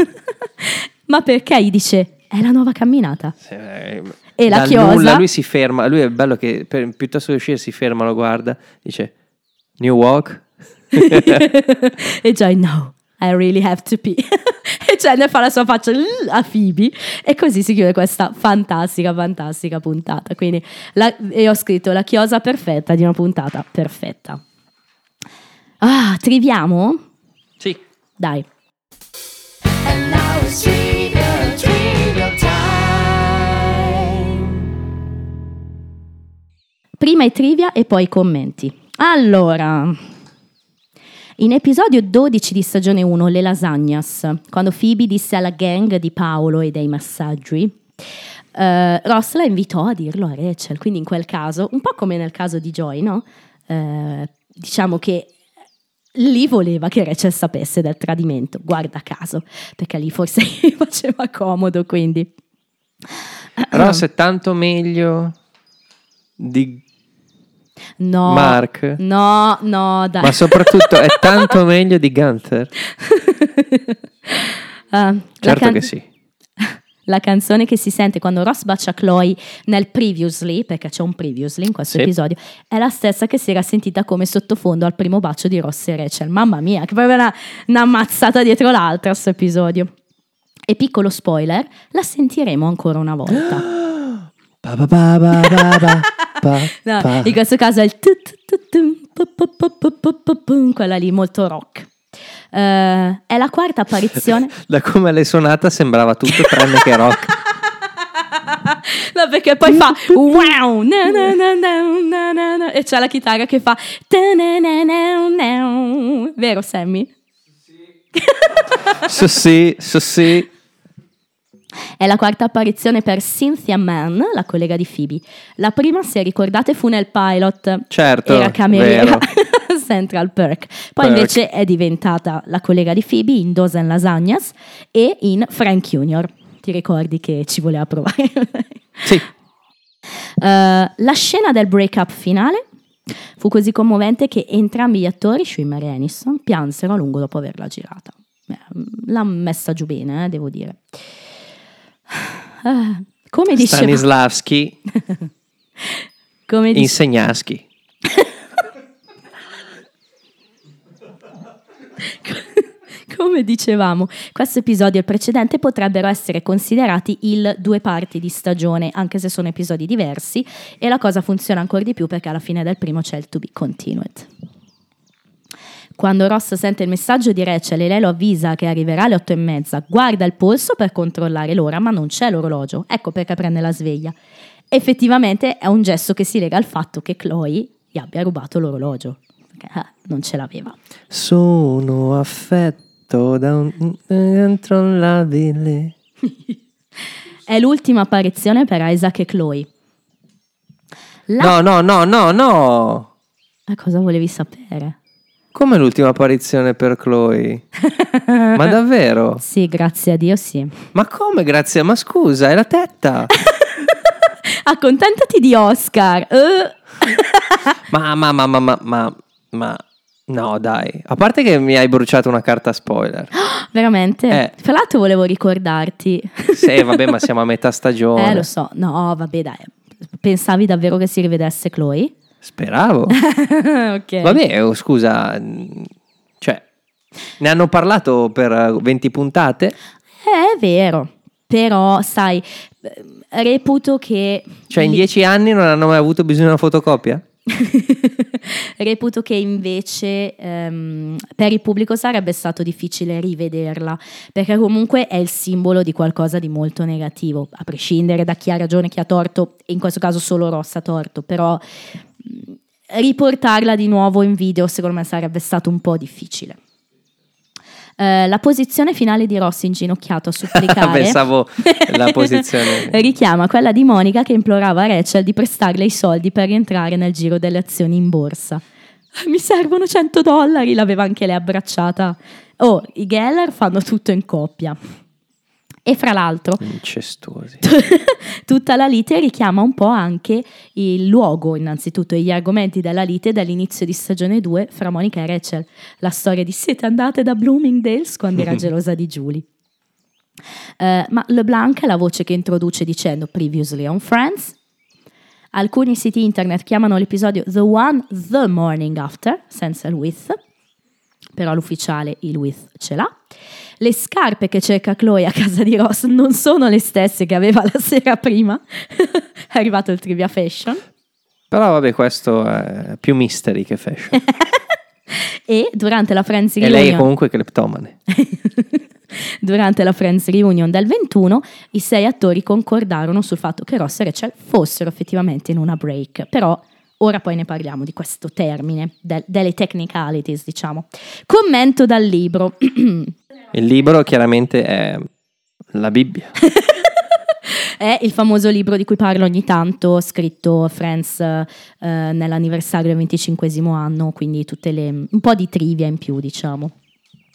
Ma perché gli dice, è la nuova camminata. eh, E la chiosa? nulla, lui si ferma. Lui è bello che per- piuttosto che uscire si ferma, lo guarda. Dice New walk. e Joy, no, I really have to pee. e Chandler fa la sua faccia a Phoebe e così si chiude questa fantastica, fantastica puntata. Quindi la- e ho scritto la chiosa perfetta di una puntata perfetta. Ah, triviamo? Dai. Prima i trivia e poi i commenti. Allora, in episodio 12 di stagione 1, Le Lasagnas, quando Phoebe disse alla gang di Paolo e dei massaggi, eh, Ross la invitò a dirlo a Rachel, quindi in quel caso, un po' come nel caso di Joy, no? Eh, diciamo che lì voleva che Rachel sapesse del tradimento, guarda caso, perché lì forse gli faceva comodo, quindi... Ross è tanto meglio di... No, Mark? No, no, dai. Ma soprattutto è tanto meglio di Gunther. La Certo can- che sì. La canzone che si sente quando Ross bacia Chloe nel previously, perché c'è un previously in questo Sì. episodio, è la stessa che si era sentita come sottofondo al primo bacio di Ross e Rachel. Mamma mia, che proprio una, una mazzata dietro l'altra questo episodio. E piccolo spoiler, la sentiremo ancora una volta. Ba ba ba No, in questo caso è il quella lì molto rock. Eh, è la quarta apparizione. Da come l'hai suonata sembrava tutto tranne che rock. No, perché poi fa wow, na na na e c'è la chitarra che fa vero Sammy? Su sì, su sì. È la quarta apparizione per Cynthia Mann, la collega di Phoebe. La prima, se ricordate, fu nel pilot. Certo, Era cameriera. Central Perk. Poi Perk. invece è diventata la collega di Phoebe in Dozen Lasagnas e in Frank Junior. Ti ricordi che ci voleva provare? Sì. Eh, la scena del break-up finale fu così commovente che entrambi gli attori, Schwimmer e Aniston, piansero a lungo dopo averla girata. Eh, L'ha messa giù bene, eh, devo dire. Ah, come diceva, Stanislavski, come dice- Insegnaschi. Come dicevamo, questo episodio e il precedente potrebbero essere considerati il due parti di stagione, anche se sono episodi diversi, e la cosa funziona ancora di più perché alla fine del primo c'è il to be continued. Quando Ross sente il messaggio di Rachel e lei lo avvisa che arriverà alle otto e mezza, guarda il polso per controllare l'ora, ma non c'è l'orologio. Ecco perché prende la sveglia. Effettivamente è un gesto che si lega al fatto che Chloe gli abbia rubato l'orologio, ah, non ce l'aveva. Sono affetto da un incontrollabile. È l'ultima apparizione per Isaac e Chloe. La- No, no, no, no, no. Ma cosa volevi sapere? Come l'ultima apparizione per Chloe? Ma davvero? Sì, grazie a Dio, sì. Ma come grazie? Ma scusa, è la tetta. Accontentati di Oscar. Eh. Ma, ma, ma, ma, ma, ma, ma, no dai. A parte che mi hai bruciato una carta spoiler. Veramente? Eh. Tra l'altro volevo ricordarti. Sì, vabbè, ma siamo a metà stagione. Eh, lo so. No, vabbè, dai. Pensavi davvero che si rivedesse Chloe? Speravo. ok. Vabbè, oh, scusa, mm, cioè, ne hanno parlato per eh, 20 puntate. Eh, è vero. Però, sai, eh, reputo che... Cioè, in 10 anni non hanno mai avuto bisogno di una fotocopia? Reputo che invece ehm, per il pubblico sarebbe stato difficile rivederla, perché comunque è il simbolo di qualcosa di molto negativo, a prescindere da chi ha ragione, chi ha torto, in questo caso solo Ross ha torto, però mh, riportarla di nuovo in video secondo me sarebbe stato un po' difficile. Eh, la posizione finale di Ross inginocchiato a supplicare Pensavo la posizione. richiama quella di Monica che implorava a Rachel di prestarle i soldi per rientrare nel giro delle azioni in borsa. Mi servono 100 dollari, l'aveva anche lei abbracciata. Oh, i Geller fanno tutto in coppia. E fra l'altro, tutta la lite richiama un po' anche il luogo, innanzitutto, e gli argomenti della lite dall'inizio di stagione 2 fra Monica e Rachel. La storia di siete andate da Bloomingdale's quando era gelosa di Julie. Eh, ma LeBlanc è la voce che introduce dicendo previously on Friends. Alcuni siti internet chiamano l'episodio The One The Morning After, senza il with, però l'ufficiale il with ce l'ha. Le scarpe che cerca Chloe a casa di Ross non sono le stesse che aveva la sera prima. è arrivato il trivia fashion. Però vabbè, questo è più mystery che fashion. E durante la Friends e Reunion, lei è comunque cleptomane. durante la Friends Reunion del 21, i sei attori concordarono sul fatto che Ross e Rachel fossero effettivamente in una break. Però ora poi ne parliamo di questo termine, del- delle technicalities, diciamo. Commento dal libro. Il libro chiaramente è la Bibbia. È il famoso libro di cui parlo ogni tanto, scritto Friends eh, nell'anniversario del 25 anno, quindi tutte le, un po' di trivia in più, diciamo.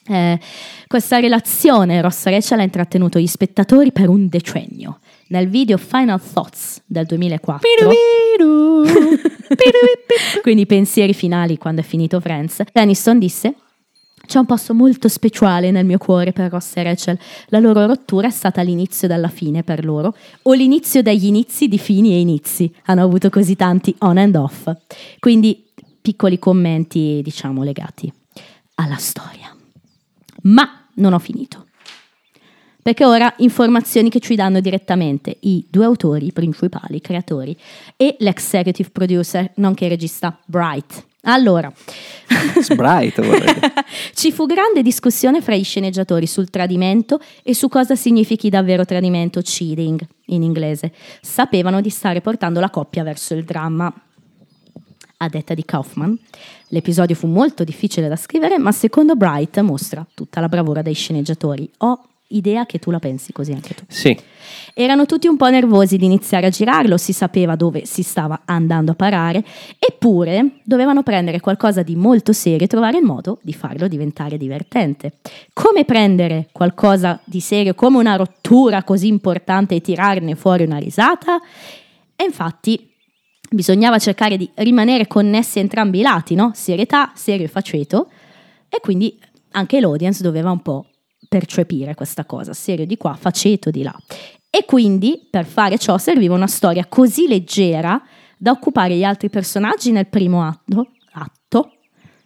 Eh, questa relazione Ross Rachel ha intrattenuto gli spettatori per un decennio. Nel video Final Thoughts del 2004, quindi i pensieri finali quando è finito Friends, Aniston disse c'è un posto molto speciale nel mio cuore per Ross e Rachel. La loro rottura è stata l'inizio della fine per loro, o l'inizio degli inizi di fini e inizi. Hanno avuto così tanti on and off. Quindi piccoli commenti, diciamo, legati alla storia. Ma non ho finito. Perché ora informazioni che ci danno direttamente i due autori i principali, i creatori, e l'executive producer, nonché regista Bright. Allora, ci fu grande discussione fra gli sceneggiatori sul tradimento e su cosa significhi davvero tradimento, cheating in inglese. Sapevano di stare portando la coppia verso il dramma. A detta di Kaufman, l'episodio fu molto difficile da scrivere, ma secondo Bright mostra tutta la bravura dei sceneggiatori. Ho idea che tu la pensi così anche tu. Sì, Erano tutti un po' nervosi di iniziare a girarlo, si sapeva dove si stava andando a parare, eppure dovevano prendere qualcosa di molto serio e trovare il modo di farlo diventare divertente. Come prendere qualcosa di serio come una rottura così importante e tirarne fuori una risata? E infatti bisognava cercare di rimanere connessi a entrambi i lati, no? Serietà, serio e faceto, e quindi anche l'audience doveva un po' percepire questa cosa, serio di qua, faceto di là. E quindi per fare ciò serviva una storia così leggera da occupare gli altri personaggi nel primo atto, atto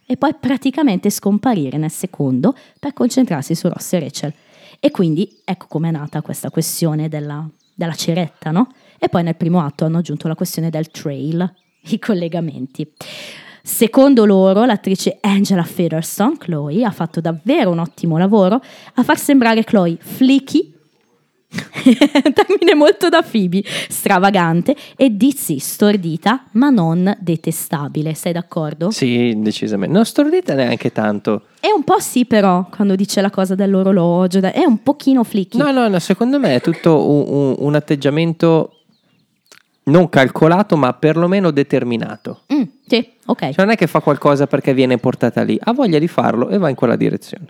e poi praticamente scomparire nel secondo per concentrarsi su Ross e Rachel. E quindi ecco com'è nata questa questione della, della ceretta, no? E poi nel primo atto hanno aggiunto la questione del trail, i collegamenti. Secondo loro, l'attrice Angela Featherstone, Chloe, ha fatto davvero un ottimo lavoro a far sembrare Chloe flicky, termine molto da Phoebe, stravagante, e Dizzy stordita, ma non detestabile. Sei d'accordo? sì, decisamente. Non stordita neanche tanto. È un po' sì, però, quando dice la cosa dell'orologio, è un pochino flicky. No, no, no, secondo me è tutto un, un- un atteggiamento non calcolato, ma perlomeno determinato. Mm, sì, ok. Cioè non è che fa qualcosa perché viene portata lì, ha voglia di farlo e va in quella direzione.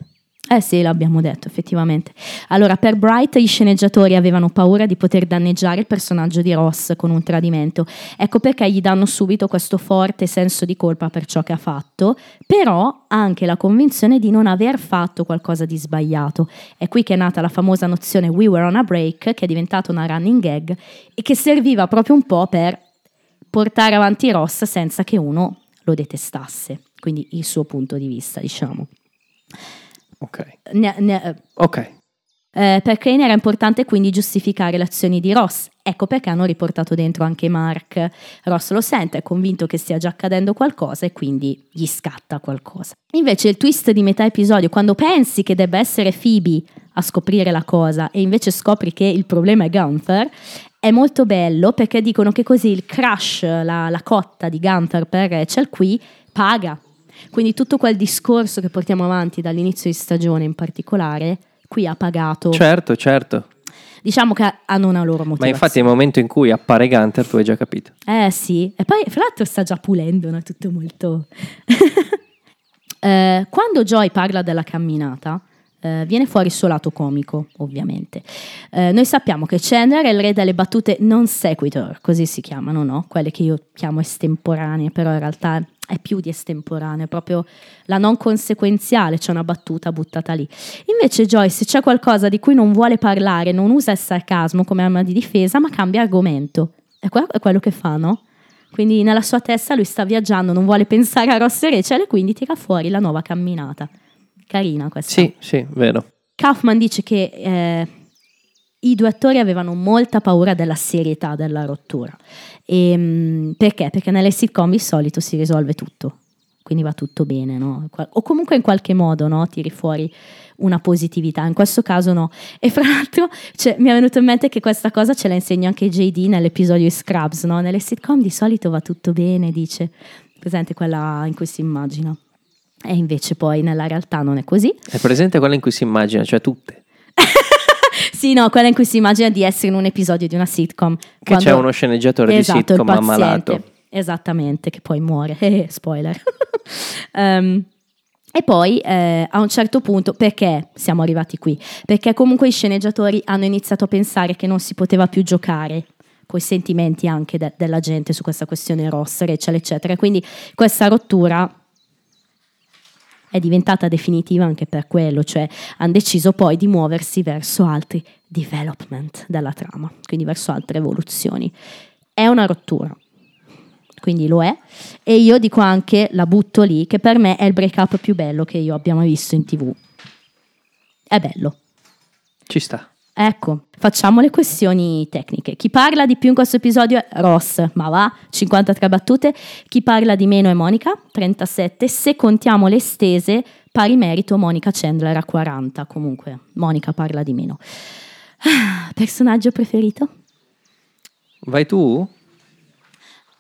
Eh sì, l'abbiamo detto, effettivamente. Allora, per Bright gli sceneggiatori avevano paura di poter danneggiare il personaggio di Ross con un tradimento. Ecco perché gli danno subito questo forte senso di colpa per ciò che ha fatto, però anche la convinzione di non aver fatto qualcosa di sbagliato. È qui che è nata la famosa nozione We were on a break, che è diventata una running gag e che serviva proprio un po' per portare avanti Ross senza che uno lo detestasse. Quindi il suo punto di vista, diciamo. Ok. Ne- ne- Ok. Eh, per Crane era importante quindi giustificare le azioni di Ross. Ecco perché hanno riportato dentro anche Mark. Ross lo sente, è convinto che stia già accadendo qualcosa e quindi gli scatta qualcosa. Invece il twist di metà episodio, quando pensi che debba essere Phoebe a scoprire la cosa e invece scopri che il problema è Gunther, è molto bello perché dicono che così il crush, la, la cotta di Gunther per Rachel qui paga. Quindi tutto quel discorso che portiamo avanti dall'inizio di stagione in particolare, qui ha pagato. Certo, certo. Diciamo che hanno una loro motivazione. Ma infatti nel momento in cui appare Gunter tu hai già capito. Eh sì, e poi fra l'altro sta già pulendo, no? Tutto molto... Eh, quando Joy parla della camminata, eh, viene fuori il suo lato comico, ovviamente. Eh, noi sappiamo che Chandler è il re delle battute non sequitur, così si chiamano, no? Quelle che io chiamo estemporanee, però in realtà è più di estemporanea, proprio la non conseguenziale, c'è una battuta buttata lì. Invece Joy, se c'è qualcosa di cui non vuole parlare, non usa il sarcasmo come arma di difesa, ma cambia argomento. È, que- è quello che fa, no? Quindi nella sua testa lui sta viaggiando, non vuole pensare a Ross e Rachel e quindi tira fuori la nuova camminata. Carina questa. Sì, sì, vero. Kaufman dice che eh, i due attori avevano molta paura della serietà della rottura. E, mh, perché? Perché nelle sitcom di solito si risolve tutto, quindi va tutto bene, no? O comunque in qualche modo no? tiri fuori una positività, in questo caso no. E fra l'altro cioè, mi è venuto in mente che questa cosa ce la insegna anche JD nell'episodio di Scrubs, no? Nelle sitcom di solito va tutto bene, dice, presente quella in cui si immagina. E invece poi nella realtà non è così. È presente quella in cui si immagina, cioè tutte. Sì, no, quella in cui si immagina di essere in un episodio di una sitcom. Che c'è uno sceneggiatore Esatto, di sitcom ammalato. Esattamente, che poi muore. Eh, Spoiler. Ehm, e poi eh, a un certo punto, perché siamo arrivati qui? Perché comunque i sceneggiatori hanno iniziato a pensare che non si poteva più giocare con i sentimenti anche de- della gente su questa questione Ross, Rachel, eccetera. Quindi questa rottura è diventata definitiva anche per quello, cioè hanno deciso poi di muoversi verso altri development della trama, quindi verso altre evoluzioni. È una rottura, quindi lo è, e io dico anche, la butto lì, che per me è il break up più bello che io abbia mai visto in tv. È bello. Ci sta. Ecco, facciamo le questioni tecniche. Chi parla di più in questo episodio è Ross, ma va, 53 battute. Chi parla di meno è Monica, 37. Se contiamo le stese, pari merito Monica Chandler a 40. Comunque, Monica parla di meno. Ah, Personaggio preferito? Vai tu?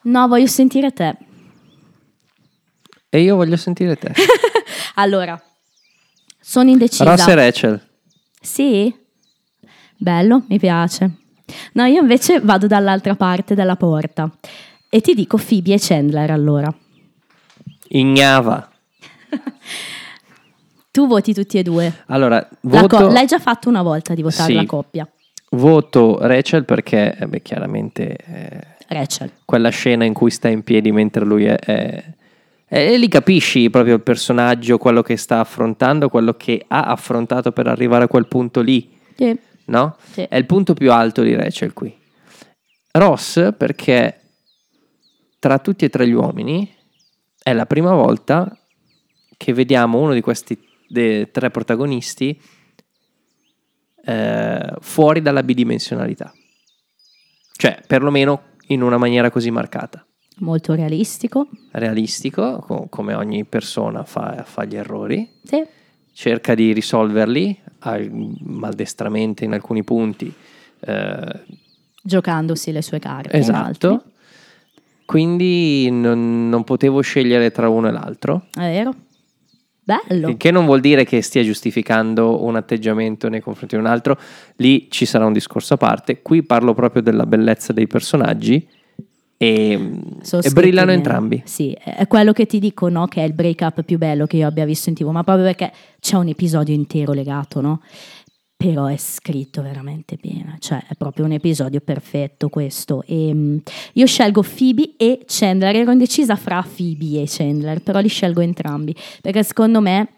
No, voglio sentire te. E io voglio sentire te. Allora, sono indecisa. Ross e Rachel. Sì? Bello, mi piace. No, io invece vado dall'altra parte della porta e ti dico Phoebe e Chandler allora. Ignava. Tu voti tutti e due. Allora, voto, co- l'hai già fatto una volta di votare Sì. la coppia. voto Rachel perché, eh, beh, chiaramente, eh, Rachel. quella scena in cui sta in piedi mentre lui è... è- e lì capisci proprio il personaggio, quello che sta affrontando, quello che ha affrontato per arrivare a quel punto lì, Sì. No? Sì. È il punto più alto di Rachel qui. Ross perché tra tutti e tre gli uomini è la prima volta che vediamo uno di questi tre protagonisti eh, fuori dalla bidimensionalità. Cioè, perlomeno in una maniera così marcata. Molto realistico. Realistico, co- come ogni persona fa, fa gli errori, Sì. cerca di risolverli al- maldestramente in alcuni punti. eh, Giocandosi le sue carte. esatto. Quindi non, non potevo scegliere tra uno e l'altro. È vero? Bello. Il che non vuol dire che stia giustificando un atteggiamento nei confronti di un altro, lì ci sarà un discorso a parte. Qui parlo proprio della bellezza dei personaggi e, e brillano entrambi. Sì, è quello che ti dico, no? Che è il break up più bello che io abbia visto in tv, ma proprio perché c'è un episodio intero legato, no? Però è scritto veramente bene, cioè è proprio un episodio perfetto questo. E, mm, io scelgo Phoebe e Chandler, ero indecisa fra Phoebe e Chandler, però li scelgo entrambi, perché secondo me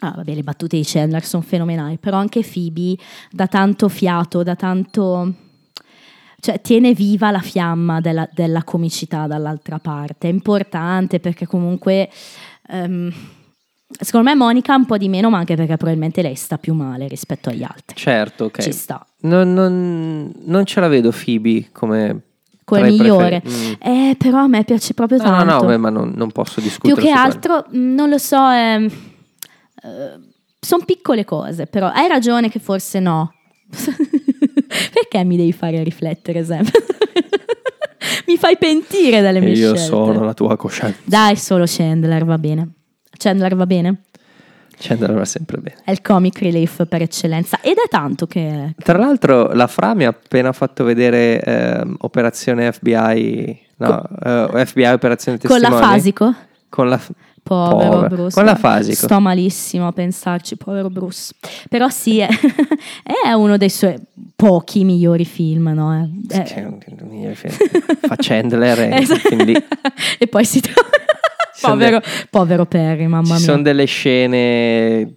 Ah, vabbè, le battute di Chandler sono fenomenali, però anche Phoebe dà tanto fiato, dà tanto... Cioè, tiene viva la fiamma della, della comicità dall'altra parte. È importante perché comunque ehm, Secondo me Monica un po' di meno, ma anche perché probabilmente lei sta più male rispetto agli altri. Certo, ok. Ci sta. Non, non- non ce la vedo Phoebe come... Come migliore. preferi- Mm. Eh, però a me piace proprio No, no, tanto. no, beh, ma non, non posso Più discutere che su quello. altro, mh, non lo so, sono piccole cose, però hai ragione che forse no. Perché mi devi fare riflettere sempre? mi fai pentire dalle mie E io scelte. sono la tua coscienza. Dai, solo Chandler va bene. Chandler va bene? Chandler va sempre bene. È il comic relief per eccellenza ed è tanto che... Tra l'altro la Fra mi ha appena fatto vedere ehm, Operazione FBI, no, eh, FBI Operazione Con Testimoni. la Fasico? Con la... Povero Povero. Bruce. Con la Fasico. Sto malissimo a pensarci, povero Bruce. Però sì, è, è uno dei suoi pochi migliori film, no? È- è- Cioè, Fa Chandler e, e poi si trova... povero, povero Perry, mamma Ci mia. sono delle scene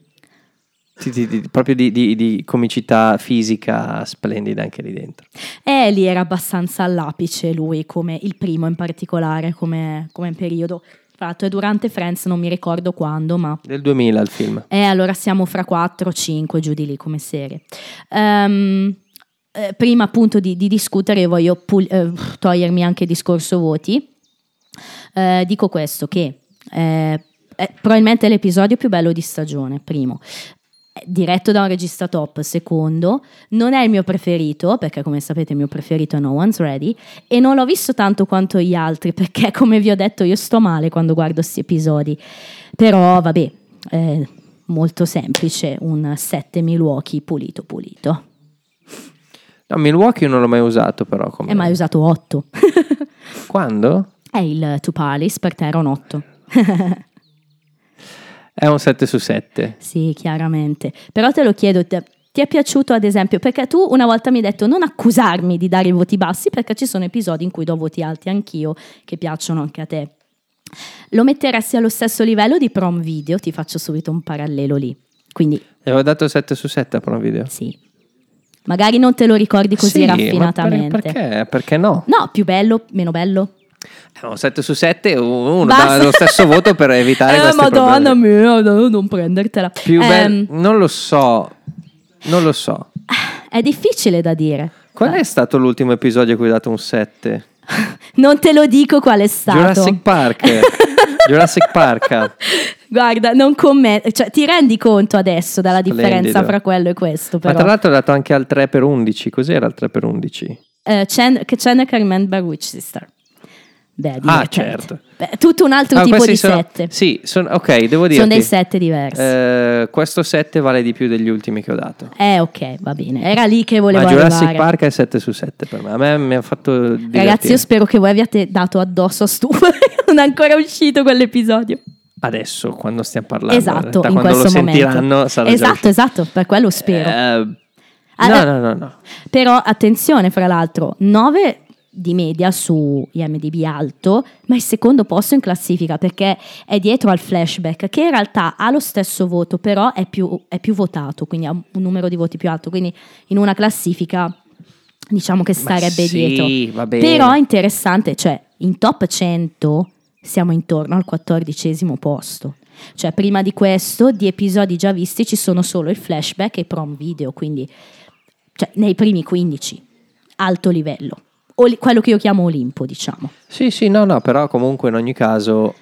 di- di- di- proprio di, di- di comicità fisica splendida anche lì dentro. E lì era abbastanza all'apice lui, come il primo in particolare, come, come periodo. Tra l'altro è durante Friends, non mi ricordo quando, ma... Del 2000 il film. E allora siamo fra 4 5 giù di lì come serie. Ehm, eh, prima appunto di, di discutere, io voglio pul- eh, togliermi anche il discorso voti. Eh, dico questo: che eh, è probabilmente l'episodio più bello di stagione, primo. È Diretto da un regista top, secondo, non è il mio preferito, perché come sapete il mio preferito è No One's Ready, e non l'ho visto tanto quanto gli altri, perché come vi ho detto io sto male quando guardo questi episodi. Però vabbè, è molto semplice, un 7 Milwaukee pulito pulito. No, Milwaukee non l'ho mai usato però. Come... E mai usato 8. Quando? È il To Palace, per te era un 8. È un 7 su 7. Sì, chiaramente. Però te lo chiedo, te- ti è piaciuto ad esempio? Perché tu una volta mi hai detto non accusarmi di dare i voti bassi perché ci sono episodi in cui do voti alti anch'io che piacciono anche a te. Lo metteresti allo stesso livello di prom video? Ti faccio subito un parallelo lì. Quindi Avevo dato 7 su 7 a Prom Video. sì. Magari non te lo ricordi così Sì, ma raffinatamente. per- perché? Perché no? No, più bello, meno bello. Un 7 su 7 uno Basta. dà lo stesso voto per evitare eh, questi madonna problemi. mia, no, non prendertela. Più Ehm, bel- non lo so. Non lo so. È difficile da dire. Qual è stato l'ultimo episodio a cui hai dato un 7? Non te lo dico qual è stato. Jurassic Park. Jurassic Park. Guarda, non commento, cioè ti rendi conto adesso della Splendido. differenza fra quello e questo, Ma però. tra l'altro ho dato anche al 3 per 11. Cos'era il 3 per 11? Eh, Chan- che Chandler can remember which sister. Beh, Ah, divertente. certo. Beh, tutto un altro Ah, tipo di sono- sette. Sì, sono- ok, devo dire. Sono dei sette diversi. Eh, questo 7 vale di più degli ultimi che ho dato. Eh, ok, va bene. Era lì che volevo Ma Jurassic arrivare. Park è 7 su 7 per me. A me mi ha fatto divertire. Ragazzi, io spero che voi abbiate dato addosso a Stufa. non è ancora uscito quell'episodio. Adesso, quando stiamo parlando. esatto, in realtà, in quando lo questo sentiranno momento. sarà già esatto, esatto, per quello spero. Eh, Allora- no, no, no, no. Però attenzione, fra l'altro, 9 di media su IMDB alto, ma il secondo posto in classifica perché è dietro al flashback, che in realtà ha lo stesso voto, però è più, è più votato, quindi ha un numero di voti più alto. Quindi in una classifica diciamo che starebbe sì, dietro. Però è interessante, cioè in top 100 siamo intorno al quattordicesimo posto. Cioè prima di questo, di episodi già visti, ci sono solo il flashback e i prom video, quindi cioè, nei primi 15, alto livello. Quello che io chiamo Olimpo, diciamo. Sì, sì, no, no, però comunque in ogni caso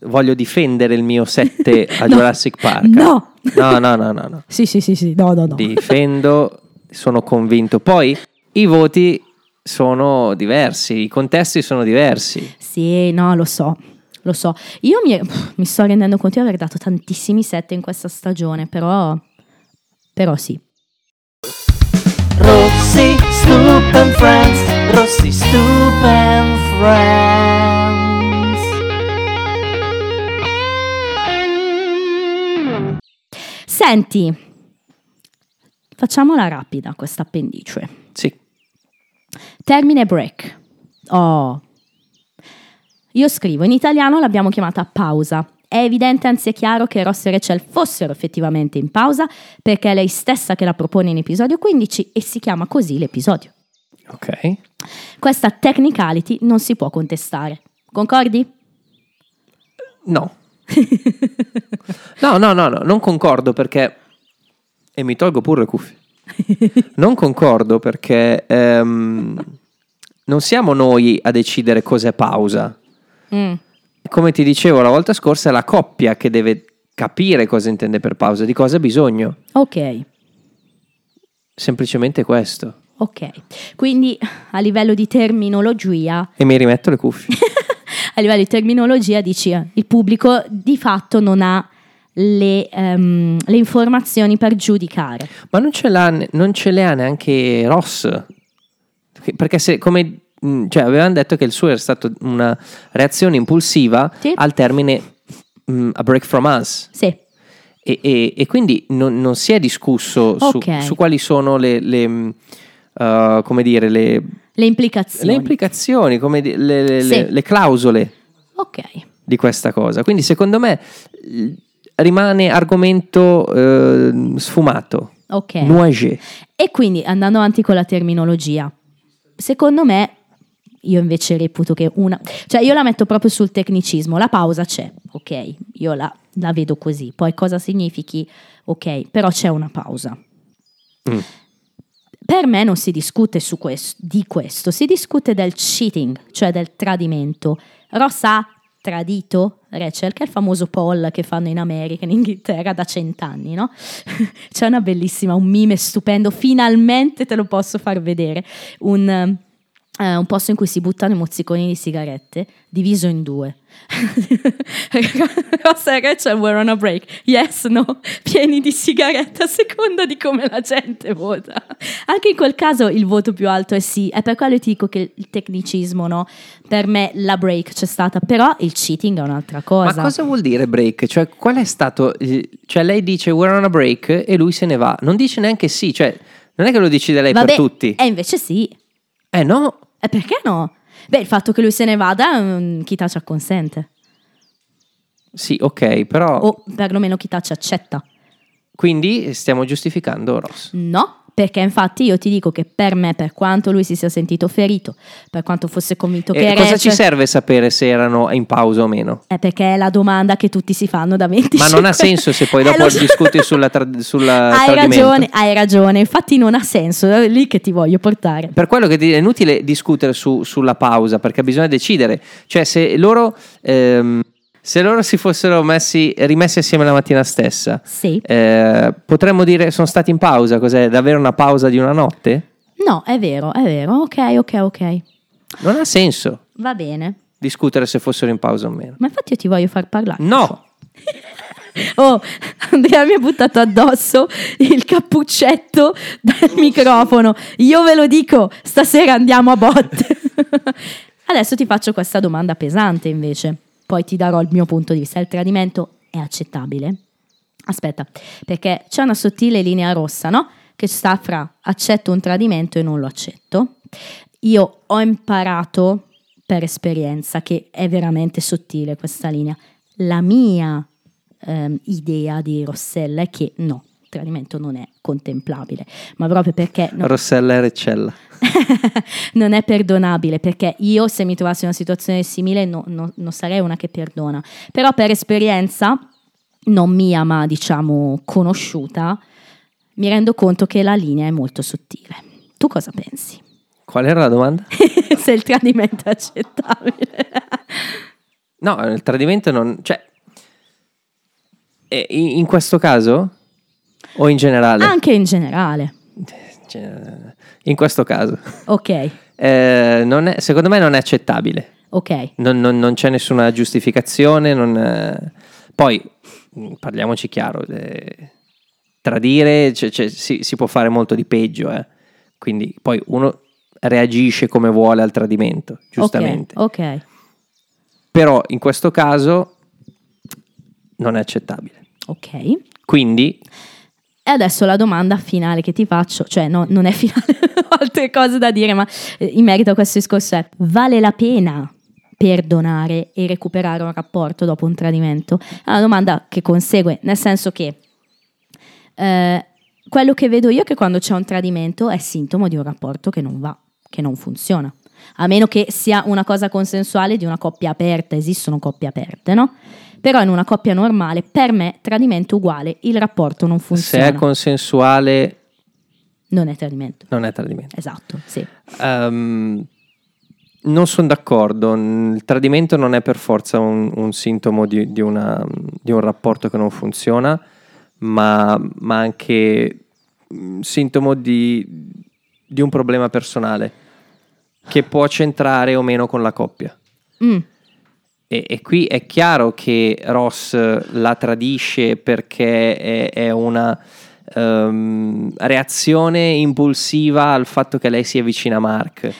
voglio difendere il mio 7 a No. Jurassic Park. No! No, no, no, no, no. Sì, sì, sì, sì, no, no, no. Difendo, sono convinto. Poi i voti sono diversi, i contesti sono diversi. Sì, no, lo so, lo so. Io mi, mi sto rendendo conto di aver dato tantissimi set in questa stagione, però, però sì. Rossi, Stoop and Friends. Rossi, Stoop and Friends. Senti, facciamola rapida questa appendice. Sì. Termine break. Oh. Io scrivo, in italiano l'abbiamo chiamata pausa. È evidente, anzi è chiaro, che Ross e Rachel fossero effettivamente in pausa perché è lei stessa che la propone in episodio 15 e si chiama così l'episodio. Ok. Questa technicality non si può contestare. Concordi? No. No, no, no, no, non concordo perché... E mi tolgo pure le cuffie. Non concordo perché ehm, non siamo noi a decidere cos'è pausa. Mm. Come ti dicevo la volta scorsa, è la coppia che deve capire cosa intende per pausa, di cosa ha bisogno. Ok, Semplicemente questo. ok. Quindi a livello di terminologia, E mi rimetto le cuffie. a livello di terminologia dici eh, il pubblico di fatto non ha le, ehm, le informazioni per giudicare. Ma non ce, non ce le ha neanche Ross. Perché se, come mh, cioè, avevano detto che il suo era stata una reazione impulsiva Sì. al termine mh, a break from us. Sì, E, e- e quindi non, non si è discusso su, Ok. su quali sono le, le, mh, uh, come dire, le, le implicazioni. le implicazioni, le, le- Sì. le- le clausole ok, di questa cosa. Quindi secondo me rimane argomento eh, sfumato, ok. nuagé. E quindi andando avanti con la terminologia, secondo me io invece reputo che una, cioè io la metto proprio sul tecnicismo, la pausa c'è, ok, io la, la vedo così, poi cosa significhi, ok, però c'è una pausa. Mm. Per me non si discute su questo, di questo, si discute del cheating, cioè del tradimento. Ross ha tradito Rachel, che è il famoso poll che fanno in America, in Inghilterra da cent'anni, no? C'è una bellissima, un meme stupendo, finalmente te lo posso far vedere, un, eh, un posto in cui si buttano i mozziconi di sigarette, diviso in due. Ross e Rachel were on a break, yes, no, pieni di sigarette a seconda di come la gente vota. Anche in quel caso il voto più alto è sì, è per quello ti dico che il tecnicismo, no? Per me la break c'è stata, però il cheating è un'altra cosa. Ma cosa vuol dire break? Cioè, qual è stato. Cioè, lei dice we're on a break e lui se ne va. Non dice neanche sì, cioè, non è che lo decide lei Vabbè, per tutti. E invece sì. Eh no, E perché no? Beh, il fatto che lui se ne vada, mm, chi ci acconsente. sì, ok, però. O perlomeno chi ci accetta. Quindi stiamo giustificando Ross. No, perché infatti io ti dico che per me, per quanto lui si sia sentito ferito, per quanto fosse convinto che E cosa Rachel- ci serve sapere se erano in pausa o meno? È perché è la domanda che tutti si fanno da 20 Ma non ha senso se poi Eh, dopo so. discuti sulla, tra- sulla Hai ragione, hai ragione, infatti non ha senso, è lì che ti voglio portare. Per quello che ti- è inutile discutere su- sulla pausa, perché bisogna decidere. Cioè, se loro, ehm, se loro si fossero messi, rimessi assieme la mattina stessa, Sì. eh, potremmo dire sono stati in pausa. Cos'è? Davvero una pausa di una notte? No, è vero, è vero, ok, ok, ok. Non ha senso Va bene, discutere se fossero in pausa o meno. ma infatti io ti voglio far parlare. No! Oh, Andrea mi ha buttato addosso il cappuccetto dal microfono. Io ve lo dico, stasera andiamo a botte. Adesso ti faccio questa domanda pesante invece, poi ti darò il mio punto di vista. Il tradimento è accettabile? Aspetta, perché c'è una sottile linea rossa, no? Che sta fra accetto un tradimento e non lo accetto. Io ho imparato per esperienza che è veramente sottile questa linea. La mia ehm, idea di Rossella è che no, tradimento non è contemplabile, ma proprio perché no- Rossella e Reccella. non è perdonabile, perché io se mi trovassi in una situazione simile no- no- non sarei una che perdona, però per esperienza, non mia ma diciamo conosciuta, mi rendo conto che la linea è molto sottile. Tu cosa pensi? Qual era la domanda? se il tradimento è accettabile. No, il tradimento non... Cioè, in questo caso? O in generale? Anche in generale. In questo caso. Ok, Eh, non è- secondo me non è accettabile. ok. Non, non- non c'è nessuna giustificazione. non, eh, Poi, mh, parliamoci chiaro, eh, tradire cioè- cioè, si, si può fare molto di peggio. eh. Quindi poi uno reagisce come vuole al tradimento, giustamente. Ok, ok. Però in questo caso non è accettabile. ok. E adesso la domanda finale che ti faccio, cioè no, non è finale, ho altre cose da dire, ma eh, in merito a questo discorso è, vale la pena perdonare e recuperare un rapporto dopo un tradimento? È una domanda che consegue, nel senso che eh, quello che vedo io è che quando c'è un tradimento è sintomo di un rapporto che non va, che non funziona. A meno che sia una cosa consensuale di una coppia aperta, esistono coppie aperte, no? Però in una coppia normale, per me, tradimento uguale, il rapporto non Se funziona. è consensuale, Non è tradimento. non è tradimento. Esatto, sì. Ehm, non sono d'accordo. Il tradimento non è per forza un, un sintomo di, di una- di un rapporto che non funziona, ma, ma anche mm, sintomo di, di un problema personale che può centrare o meno con la coppia. Mm. E, e qui è chiaro che Ross la tradisce perché è, è una ehm, reazione impulsiva al fatto che lei sia vicina a Mark.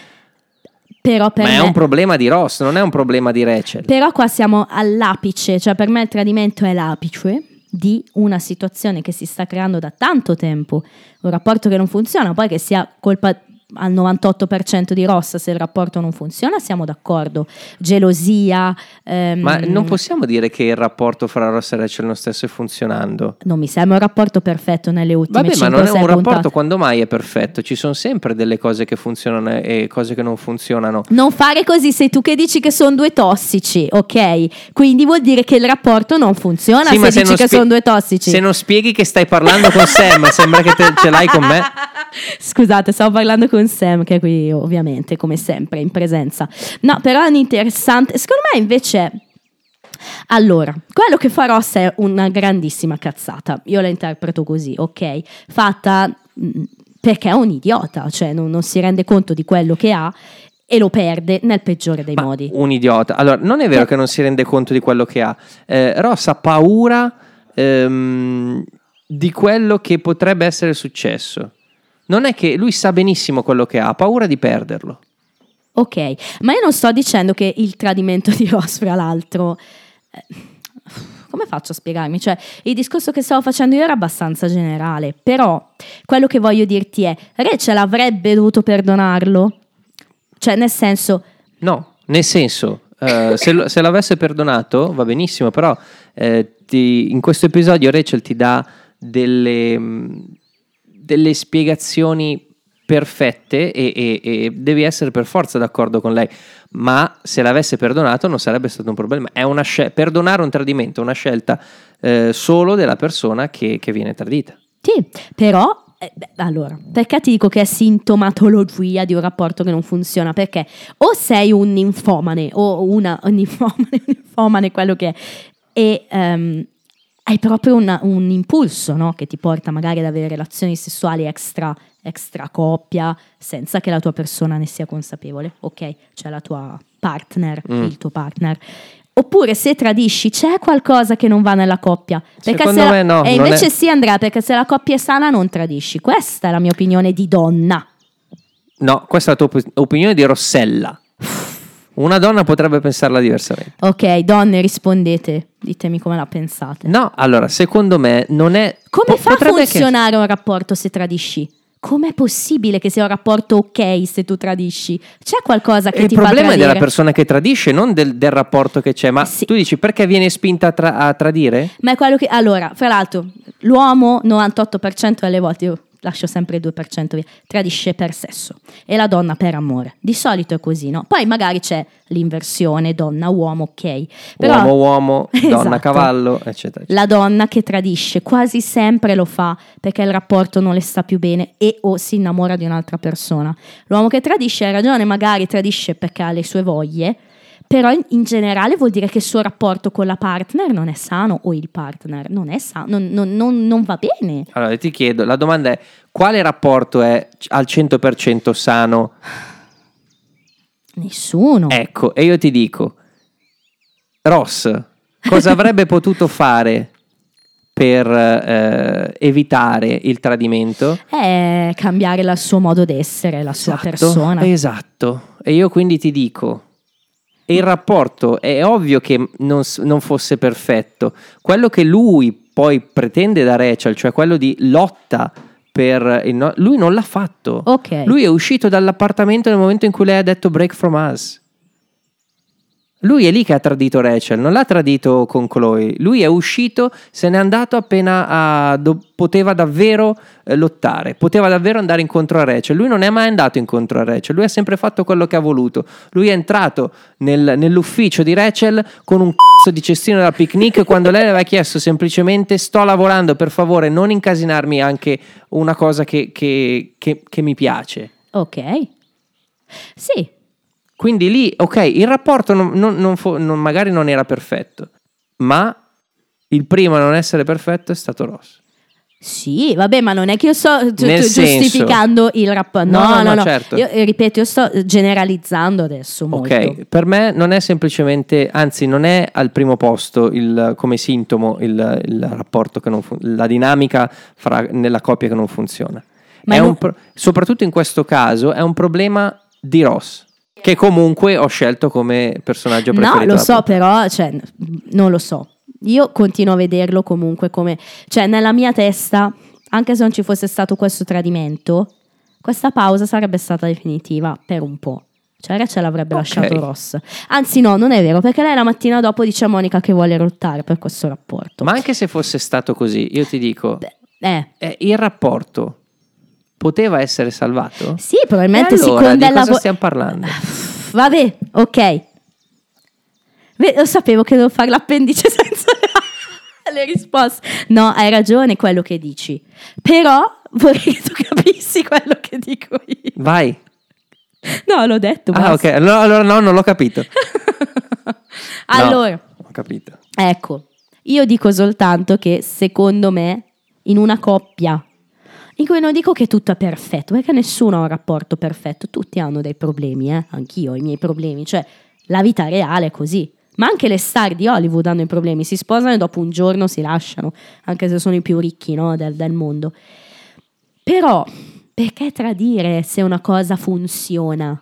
Però per Ma me... è un problema di Ross, non è un problema di Rachel. Però qua siamo all'apice, cioè per me il tradimento è l'apice di una situazione che si sta creando da tanto tempo, un rapporto che non funziona, poi che sia colpa al 98% di Ross se il rapporto non funziona, siamo d'accordo. Gelosia. ehm, Ma non possiamo dire che il rapporto fra Ross e Rachel non stesse funzionando. non mi sembra un rapporto perfetto nelle ultime Vabbè, ma 5 non è 6 un puntate. rapporto quando mai è perfetto. Ci sono sempre delle cose che funzionano e cose che non funzionano. Non fare così, sei tu che dici che sono due tossici, ok? Quindi vuol dire che il rapporto non funziona Sì, se ma dici che spie- sono due tossici. Se non spieghi che stai parlando con Sam, sembra che te- ce l'hai con me. Scusate, stavo parlando con Sam, che è qui ovviamente, come sempre, in presenza. No, però è un interessante. Secondo me invece. Allora, quello che fa Ross è una grandissima cazzata. Io la interpreto così, ok? Fatta mh, perché è un idiota, cioè non, non si rende conto di quello che ha e lo perde nel peggiore dei modi. Un idiota. Allora, non è vero che non si rende conto di quello che ha. Eh, Ross ha paura ehm, di quello che potrebbe essere successo. Non è che lui sa benissimo quello che ha, ha paura di perderlo. Ok, ma io non sto dicendo che il tradimento di Ross, fra l'altro. eh, come faccio a spiegarmi? Cioè, il discorso che stavo facendo io era abbastanza generale, però quello che voglio dirti è: Rachel avrebbe dovuto perdonarlo? Cioè, nel senso, No, nel senso, eh, se, lo- se l'avesse perdonato va benissimo, però eh, ti- in questo episodio Rachel ti dà delle, mh, delle spiegazioni perfette e, e- e devi essere per forza d'accordo con lei, ma se l'avesse perdonato non sarebbe stato un problema. È una scel- perdonare un tradimento è una scelta eh, solo della persona che, che viene tradita. sì, però. eh, allora, perché ti dico che è sintomatologia di un rapporto che non funziona? Perché o sei un ninfomane o una un ninfomane, un ninfomane quello che è, e ehm, hai proprio una- un impulso no? che ti porta magari ad avere relazioni sessuali extra, extra coppia senza che la tua persona ne sia consapevole, ok? Cioè la tua partner, Mm. il tuo partner. Oppure se tradisci c'è qualcosa che non va nella coppia. Perché Secondo se la- me no, E invece è- sì Andrea, perché se la coppia è sana non tradisci. Questa è la mia opinione di donna. No, questa è la tua op- opinione di Rossella. Una donna potrebbe pensarla diversamente. Ok, donne rispondete, ditemi come la pensate. No, allora, secondo me non è... Come po- fa a potrebbe che- funzionare un rapporto se tradisci? Com'è possibile che sia un rapporto ok se tu tradisci? C'è qualcosa che Il ti fa problema è della persona che tradisce, non del, del rapporto che c'è. Ma tu dici perché viene spinta a, tra- a tradire? Ma è quello che... Allora, fra l'altro, l'uomo 98% delle volte, io lascio sempre il 2% via, tradisce per sesso e la donna per amore. Di solito è così, no? Poi magari c'è l'inversione donna-uomo, ok. Però, Uomo-uomo, Esatto. donna-cavallo, eccetera. La donna che tradisce quasi sempre lo fa perché il rapporto non le sta più bene e o si innamora di un'altra persona. L'uomo che tradisce ha ragione, magari tradisce perché ha le sue voglie, però in, in generale vuol dire che il suo rapporto con la partner non è sano o il partner non è sano, non, non- non- non va bene. Allora ti chiedo, la domanda è quale rapporto è al 100% sano? Nessuno. Ecco, e io ti dico, Ross, cosa avrebbe potuto fare per eh, evitare il tradimento? È cambiare il suo modo d'essere, la sua persona. Esatto. E io quindi ti dico, il rapporto è ovvio che non, non fosse perfetto. Quello che lui poi pretende da Rachel, cioè quello di lotta per no- lui non l'ha fatto. Ok. Lui è uscito dall'appartamento nel momento in cui lei ha detto break from us. Lui è lì che ha tradito Rachel, non l'ha tradito con Chloe. Lui è uscito, se n'è andato appena a- do- poteva davvero eh, lottare, poteva davvero andare incontro a Rachel. Lui non è mai andato incontro a Rachel, lui ha sempre fatto quello che ha voluto. Lui è entrato nel- nell'ufficio di Rachel con un cazzo di cestino da picnic quando lei le aveva chiesto semplicemente sto lavorando, per favore non incasinarmi anche una cosa che, che- che- che mi piace. Ok. Sì, Quindi lì, ok, il rapporto non- non- non magari non era perfetto, ma il primo a non essere perfetto è stato Ross. Sì, vabbè, ma non è che io sto gi- giustificando il rapporto. No, No, no, no, no, certo. Io eh, ripeto, io sto generalizzando adesso molto. Ok, per me non è semplicemente, anzi non è al primo posto il- come sintomo il, il rapporto che non funziona, la dinamica fra- nella coppia che non funziona. Ma È non- un pro- soprattutto in questo caso è un problema di Ross, che comunque ho scelto come personaggio preferito. No, lo so, però, cioè, non lo so. Io continuo a vederlo comunque come, cioè, nella mia testa, anche se non ci fosse stato questo tradimento, questa pausa sarebbe stata definitiva per un po'. Cioè, Rachel avrebbe Ok. lasciato Ross. Anzi, no, non è vero, perché lei la mattina dopo dice a Monica che vuole lottare per questo rapporto. Ma anche se fosse stato così, io ti dico, Eh, eh, il rapporto poteva essere salvato? sì, probabilmente E allora, secondo di cosa lavoro. stiamo parlando? Vabbè, ok. Lo sapevo che devo fare l'appendice senza le risposte. No, hai ragione quello che dici. Però vorrei che tu capissi quello che dico io. Vai. No, l'ho detto. Ah, basta. ok. Allora, allora no, non l'ho capito. Allora, Ho capito. ecco, io dico soltanto che secondo me in una coppia in cui non dico che tutto è perfetto, perché nessuno ha un rapporto perfetto, tutti hanno dei problemi, eh? anch'io ho i miei problemi, cioè la vita reale è così. Ma anche le star di Hollywood hanno i problemi, si sposano e dopo un giorno si lasciano, anche se sono i più ricchi no, del, del mondo. Però, perché tradire se una cosa funziona?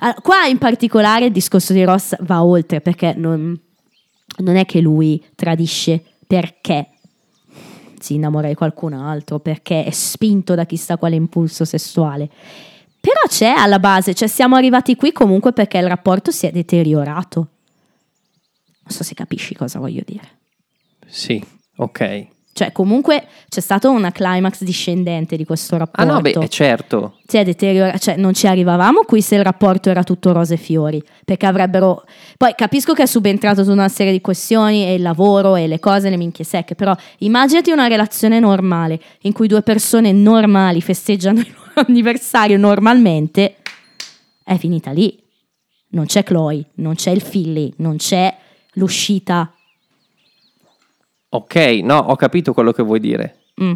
Allora, qua in particolare il discorso di Ross va oltre, perché non, non è che lui tradisce perché si innamora qualcun altro, perché è spinto da chissà quale impulso sessuale. Però c'è alla base, cioè siamo arrivati qui comunque perché il rapporto si è deteriorato. Non so se capisci cosa voglio dire. Sì, ok. Cioè, comunque c'è stata una climax discendente di questo Ah rapporto. no, beh, eh, certo. si è deteriorato, cioè non ci arrivavamo qui se il rapporto era tutto rose e fiori, perché avrebbero... Poi capisco che è subentrato tutta una serie di questioni e il lavoro e le cose, le minchie secche, però immaginati una relazione normale in cui due persone normali festeggiano il loro anniversario normalmente, è finita lì. Non c'è Chloe, non c'è il Philly, non c'è l'uscita. Ok, no, ho capito quello che vuoi dire. Mm.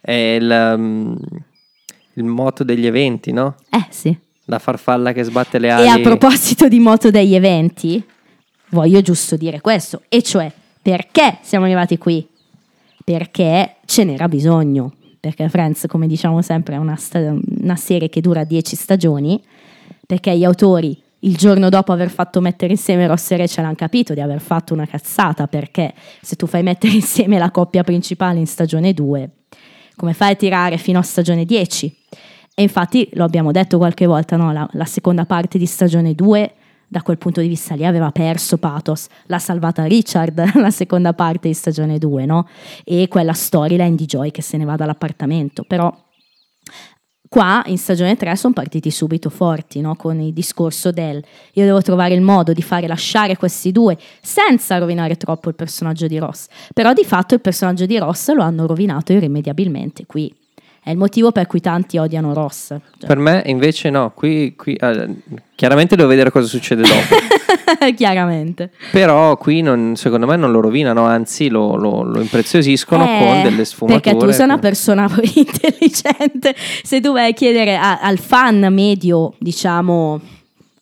È il, um, il moto degli eventi, no? Eh sì. La farfalla che sbatte le ali. E a proposito di moto degli eventi, voglio giusto dire questo, e cioè perché siamo arrivati qui? Perché ce n'era bisogno. Perché Friends, come diciamo sempre, è una, sta- una serie che dura 10 stagioni, perché gli autori il giorno dopo aver fatto mettere insieme Ross e Rachel hanno capito di aver fatto una cazzata, perché se tu fai mettere insieme la coppia principale in stagione 2, come fai a tirare fino a stagione 10? E infatti lo abbiamo detto qualche volta, no? la, la seconda parte di stagione 2, da quel punto di vista lì, aveva perso Pathos. L'ha salvata Richard, la seconda parte di stagione 2, no? E quella storyline di Joy che se ne va dall'appartamento. Però qua in stagione 3 sono partiti subito forti, no? Con il discorso del io devo trovare il modo di fare lasciare questi due senza rovinare troppo il personaggio di Ross. Però di fatto il personaggio di Ross lo hanno rovinato irrimediabilmente qui. È il motivo per cui tanti odiano Ross. Cioè, Per me invece no, qui, qui, eh, chiaramente devo vedere cosa succede dopo. Chiaramente. Però qui non- secondo me non lo rovinano, anzi lo, lo- lo impreziosiscono Eh, con delle sfumature. Perché tu sei una persona intelligente. Se tu vai a chiedere a- al fan medio, diciamo,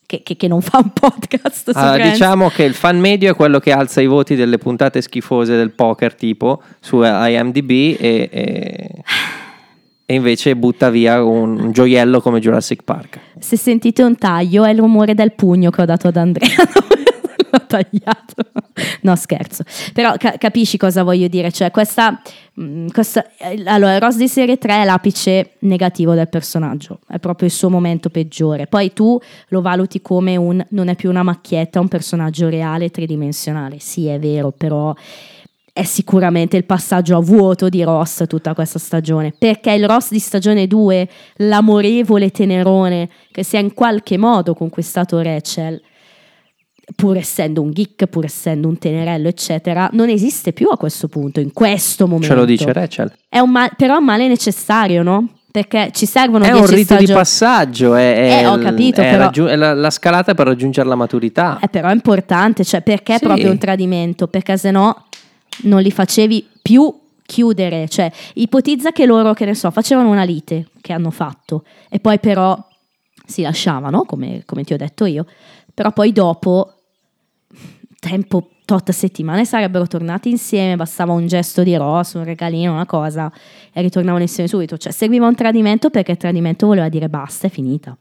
che, che- che non fa un podcast su Ah, diciamo che il fan medio è quello che alza i voti delle puntate schifose del poker tipo su IMDb e, e- e invece butta via un, un gioiello come Jurassic Park. se sentite un taglio è il rumore del pugno che ho dato ad Andrea. L'ho tagliato. no, scherzo. Però ca- capisci cosa voglio dire? Cioè, questa, mh, questa- eh, allora, Ross di serie 3 è l'apice negativo del personaggio, è proprio il suo momento peggiore. Poi tu lo valuti come un non è più una macchietta, un personaggio reale, tridimensionale. Sì, è vero, però è sicuramente il passaggio a vuoto di Ross tutta questa stagione, perché il Ross di stagione 2, l'amorevole tenerone che si è in qualche modo conquistato Rachel, pur essendo un geek, pur essendo un tenerello, eccetera, non esiste più a questo punto, in questo momento. Ce lo dice Rachel. È un ma- però è un male necessario, no? Perché ci servono È un 10 rito di stagioni. passaggio, è, è Eh, capito, è però- raggiu- è la, la scalata per raggiungere la maturità. Eh, però è importante, cioè perché è Sì. proprio un tradimento? Perché se no non li facevi più chiudere, cioè ipotizza che loro, che ne so, facevano una lite che hanno fatto e poi però si lasciavano, come, come ti ho detto io, però poi dopo tempo tot settimane sarebbero tornati insieme, bastava un gesto di Ross, un regalino, una cosa e ritornavano insieme subito, cioè seguiva un tradimento perché il tradimento voleva dire basta, è finita.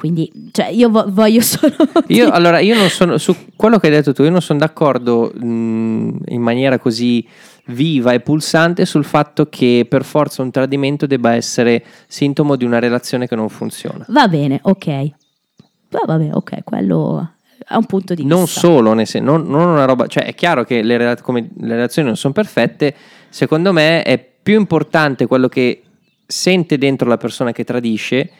Quindi, cioè, io vo- voglio solo Io, allora, io non sono su quello che hai detto tu, io non sono d'accordo mh, in maniera così viva e pulsante sul fatto che per forza un tradimento debba essere sintomo di una relazione che non funziona. Va bene, ok. Va- vabbè, ok, quello è un punto di Non vista. solo, nel sen- non, non una roba, cioè è chiaro che le, rela- come le relazioni non sono perfette, secondo me è più importante quello che sente dentro la persona che tradisce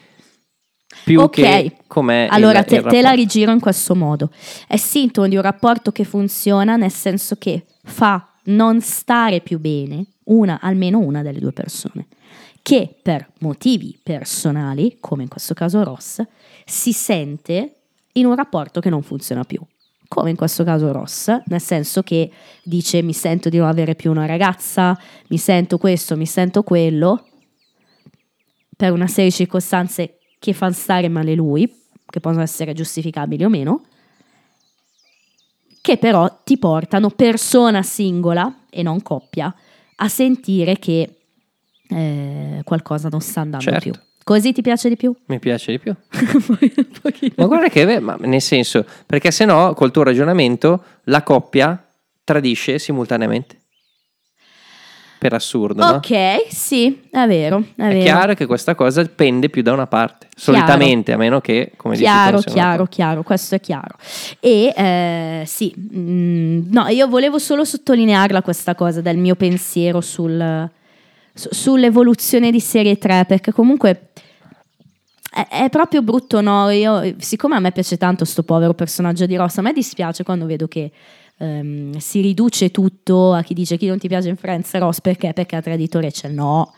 più Ok. com'è Allora, il, te, il te la rigiro in questo modo. È sintomo di un rapporto che funziona nel senso che fa non stare più bene una, almeno una delle due persone, che per motivi personali, come in questo caso Ross, si sente in un rapporto che non funziona più. Come in questo caso Ross, nel senso che dice mi sento di non avere più una ragazza, mi sento questo, mi sento quello, per una serie di circostanze che fanno stare male lui, che possono essere giustificabili o meno, che però ti portano persona singola e non coppia a sentire che eh, qualcosa non sta andando Certo. più. Così ti piace di più? Mi piace di più. Ma guarda che, beh, ma nel senso, perché se no, col tuo ragionamento, la coppia tradisce simultaneamente. Per assurdo, no? Ok, sì, è vero, è, È vero. chiaro che questa cosa pende più da una parte, solitamente, a meno che, come dici tu, chiaro, chiaro, chiaro, questo è chiaro. E eh, sì, mm, no, io volevo solo sottolinearla questa cosa del mio pensiero sul, su- sull'evoluzione di serie 3, perché comunque è, è proprio brutto, no? Io, siccome a me piace tanto sto povero personaggio di Ross, a me dispiace quando vedo che ehm, si riduce tutto a chi dice chi non ti piace in Friends Ross perché? Perché ha tradito Rachel. No,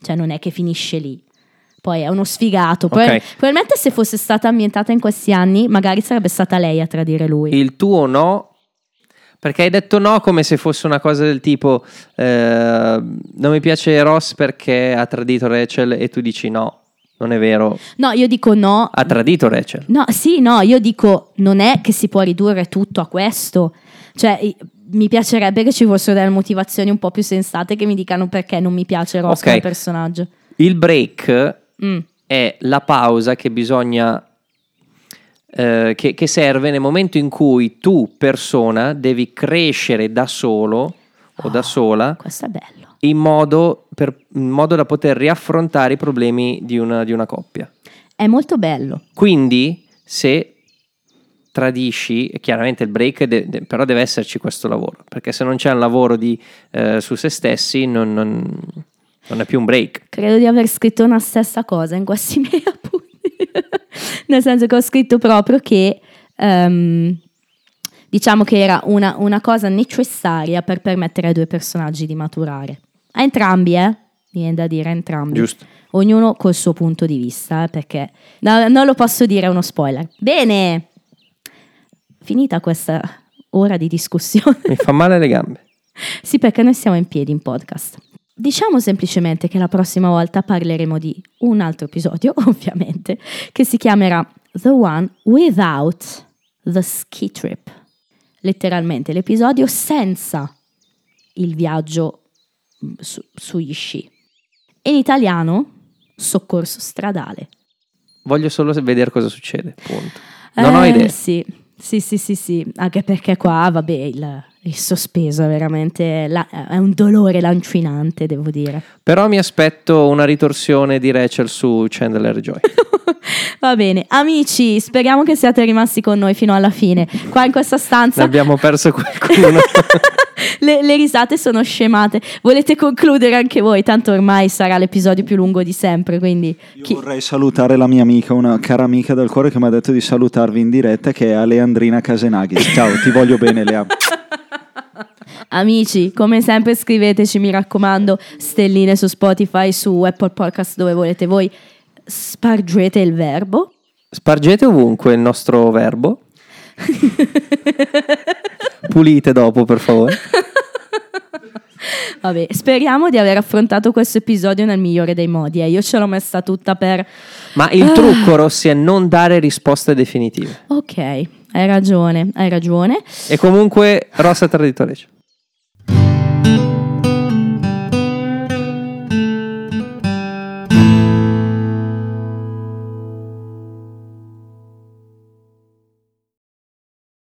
cioè non è che finisce lì. Poi è uno sfigato. Poi- Ok. Probabilmente se fosse stata ambientata in questi anni, magari sarebbe stata lei a tradire lui. Il tuo no, perché hai detto no come se fosse una cosa del tipo eh, non mi piace Ross perché ha tradito Rachel e tu dici no, non è vero, No, io dico no. ha tradito Rachel. No, sì, no, io dico non è che si può ridurre tutto a questo. Cioè, mi piacerebbe che ci fossero delle motivazioni un po' più sensate che mi dicano perché non mi piace Ross Ok. come personaggio. Il break Mm. è la pausa che bisogna eh, che, che serve nel momento in cui tu persona devi crescere da solo o da sola Ah, Questo è bello. In modo, per- in modo da poter riaffrontare i problemi di una, di una coppia. È molto bello. Quindi, se tradisci, chiaramente il break, de- de- però deve esserci questo lavoro, perché se non c'è un lavoro di, eh, su se stessi, non, non- non è più un break. Credo di aver scritto una stessa cosa in questi miei appunti. Nel senso che ho scritto proprio che ehm, diciamo che era una, una cosa necessaria per permettere ai due personaggi di maturare. A entrambi, eh? Viene da dire a entrambi. Giusto. Ognuno col suo punto di vista, eh, perché no, non lo posso dire, è uno spoiler. Bene, finita questa ora di discussione. Mi fa male le gambe. Sì, perché noi siamo in piedi in podcast. Diciamo semplicemente che la prossima volta parleremo di un altro episodio, ovviamente, che si chiamerà The One Without the Ski Trip. Letteralmente l'episodio senza il viaggio su- sugli sci. In italiano, soccorso stradale. Voglio solo vedere cosa succede. Punto. Non ho Eh, idea. Sì, Sì, sì, sì, sì, anche perché qua, vabbè, il, il sospeso è veramente la- è un dolore lancinante, devo dire. Però mi aspetto una ritorsione di Rachel su Chandler e Joy. Va bene, amici, speriamo che siate rimasti con noi fino alla fine. Qua in questa Ne stanza abbiamo perso qualcuno. le, le risate sono scemate. Volete concludere anche voi? Tanto ormai sarà l'episodio più lungo di sempre, quindi chi- Vorrei salutare la mia amica, una cara amica del cuore che mi ha detto di salutarvi in diretta, che è Aleandrina Casenaghi. Ciao, ti voglio bene, Lea. Amici, come sempre scriveteci, mi raccomando, stelline su Spotify, su Apple Podcast, dove volete voi. Spargete il verbo. Spargete ovunque il nostro verbo. Pulite dopo, per favore. Vabbè, speriamo di aver affrontato questo episodio nel migliore dei modi. eh. Io ce l'ho messa tutta per... Ma il trucco, Rossi, è non dare risposte definitive. Ok, hai ragione, hai ragione. E comunque, Rossa Traditore.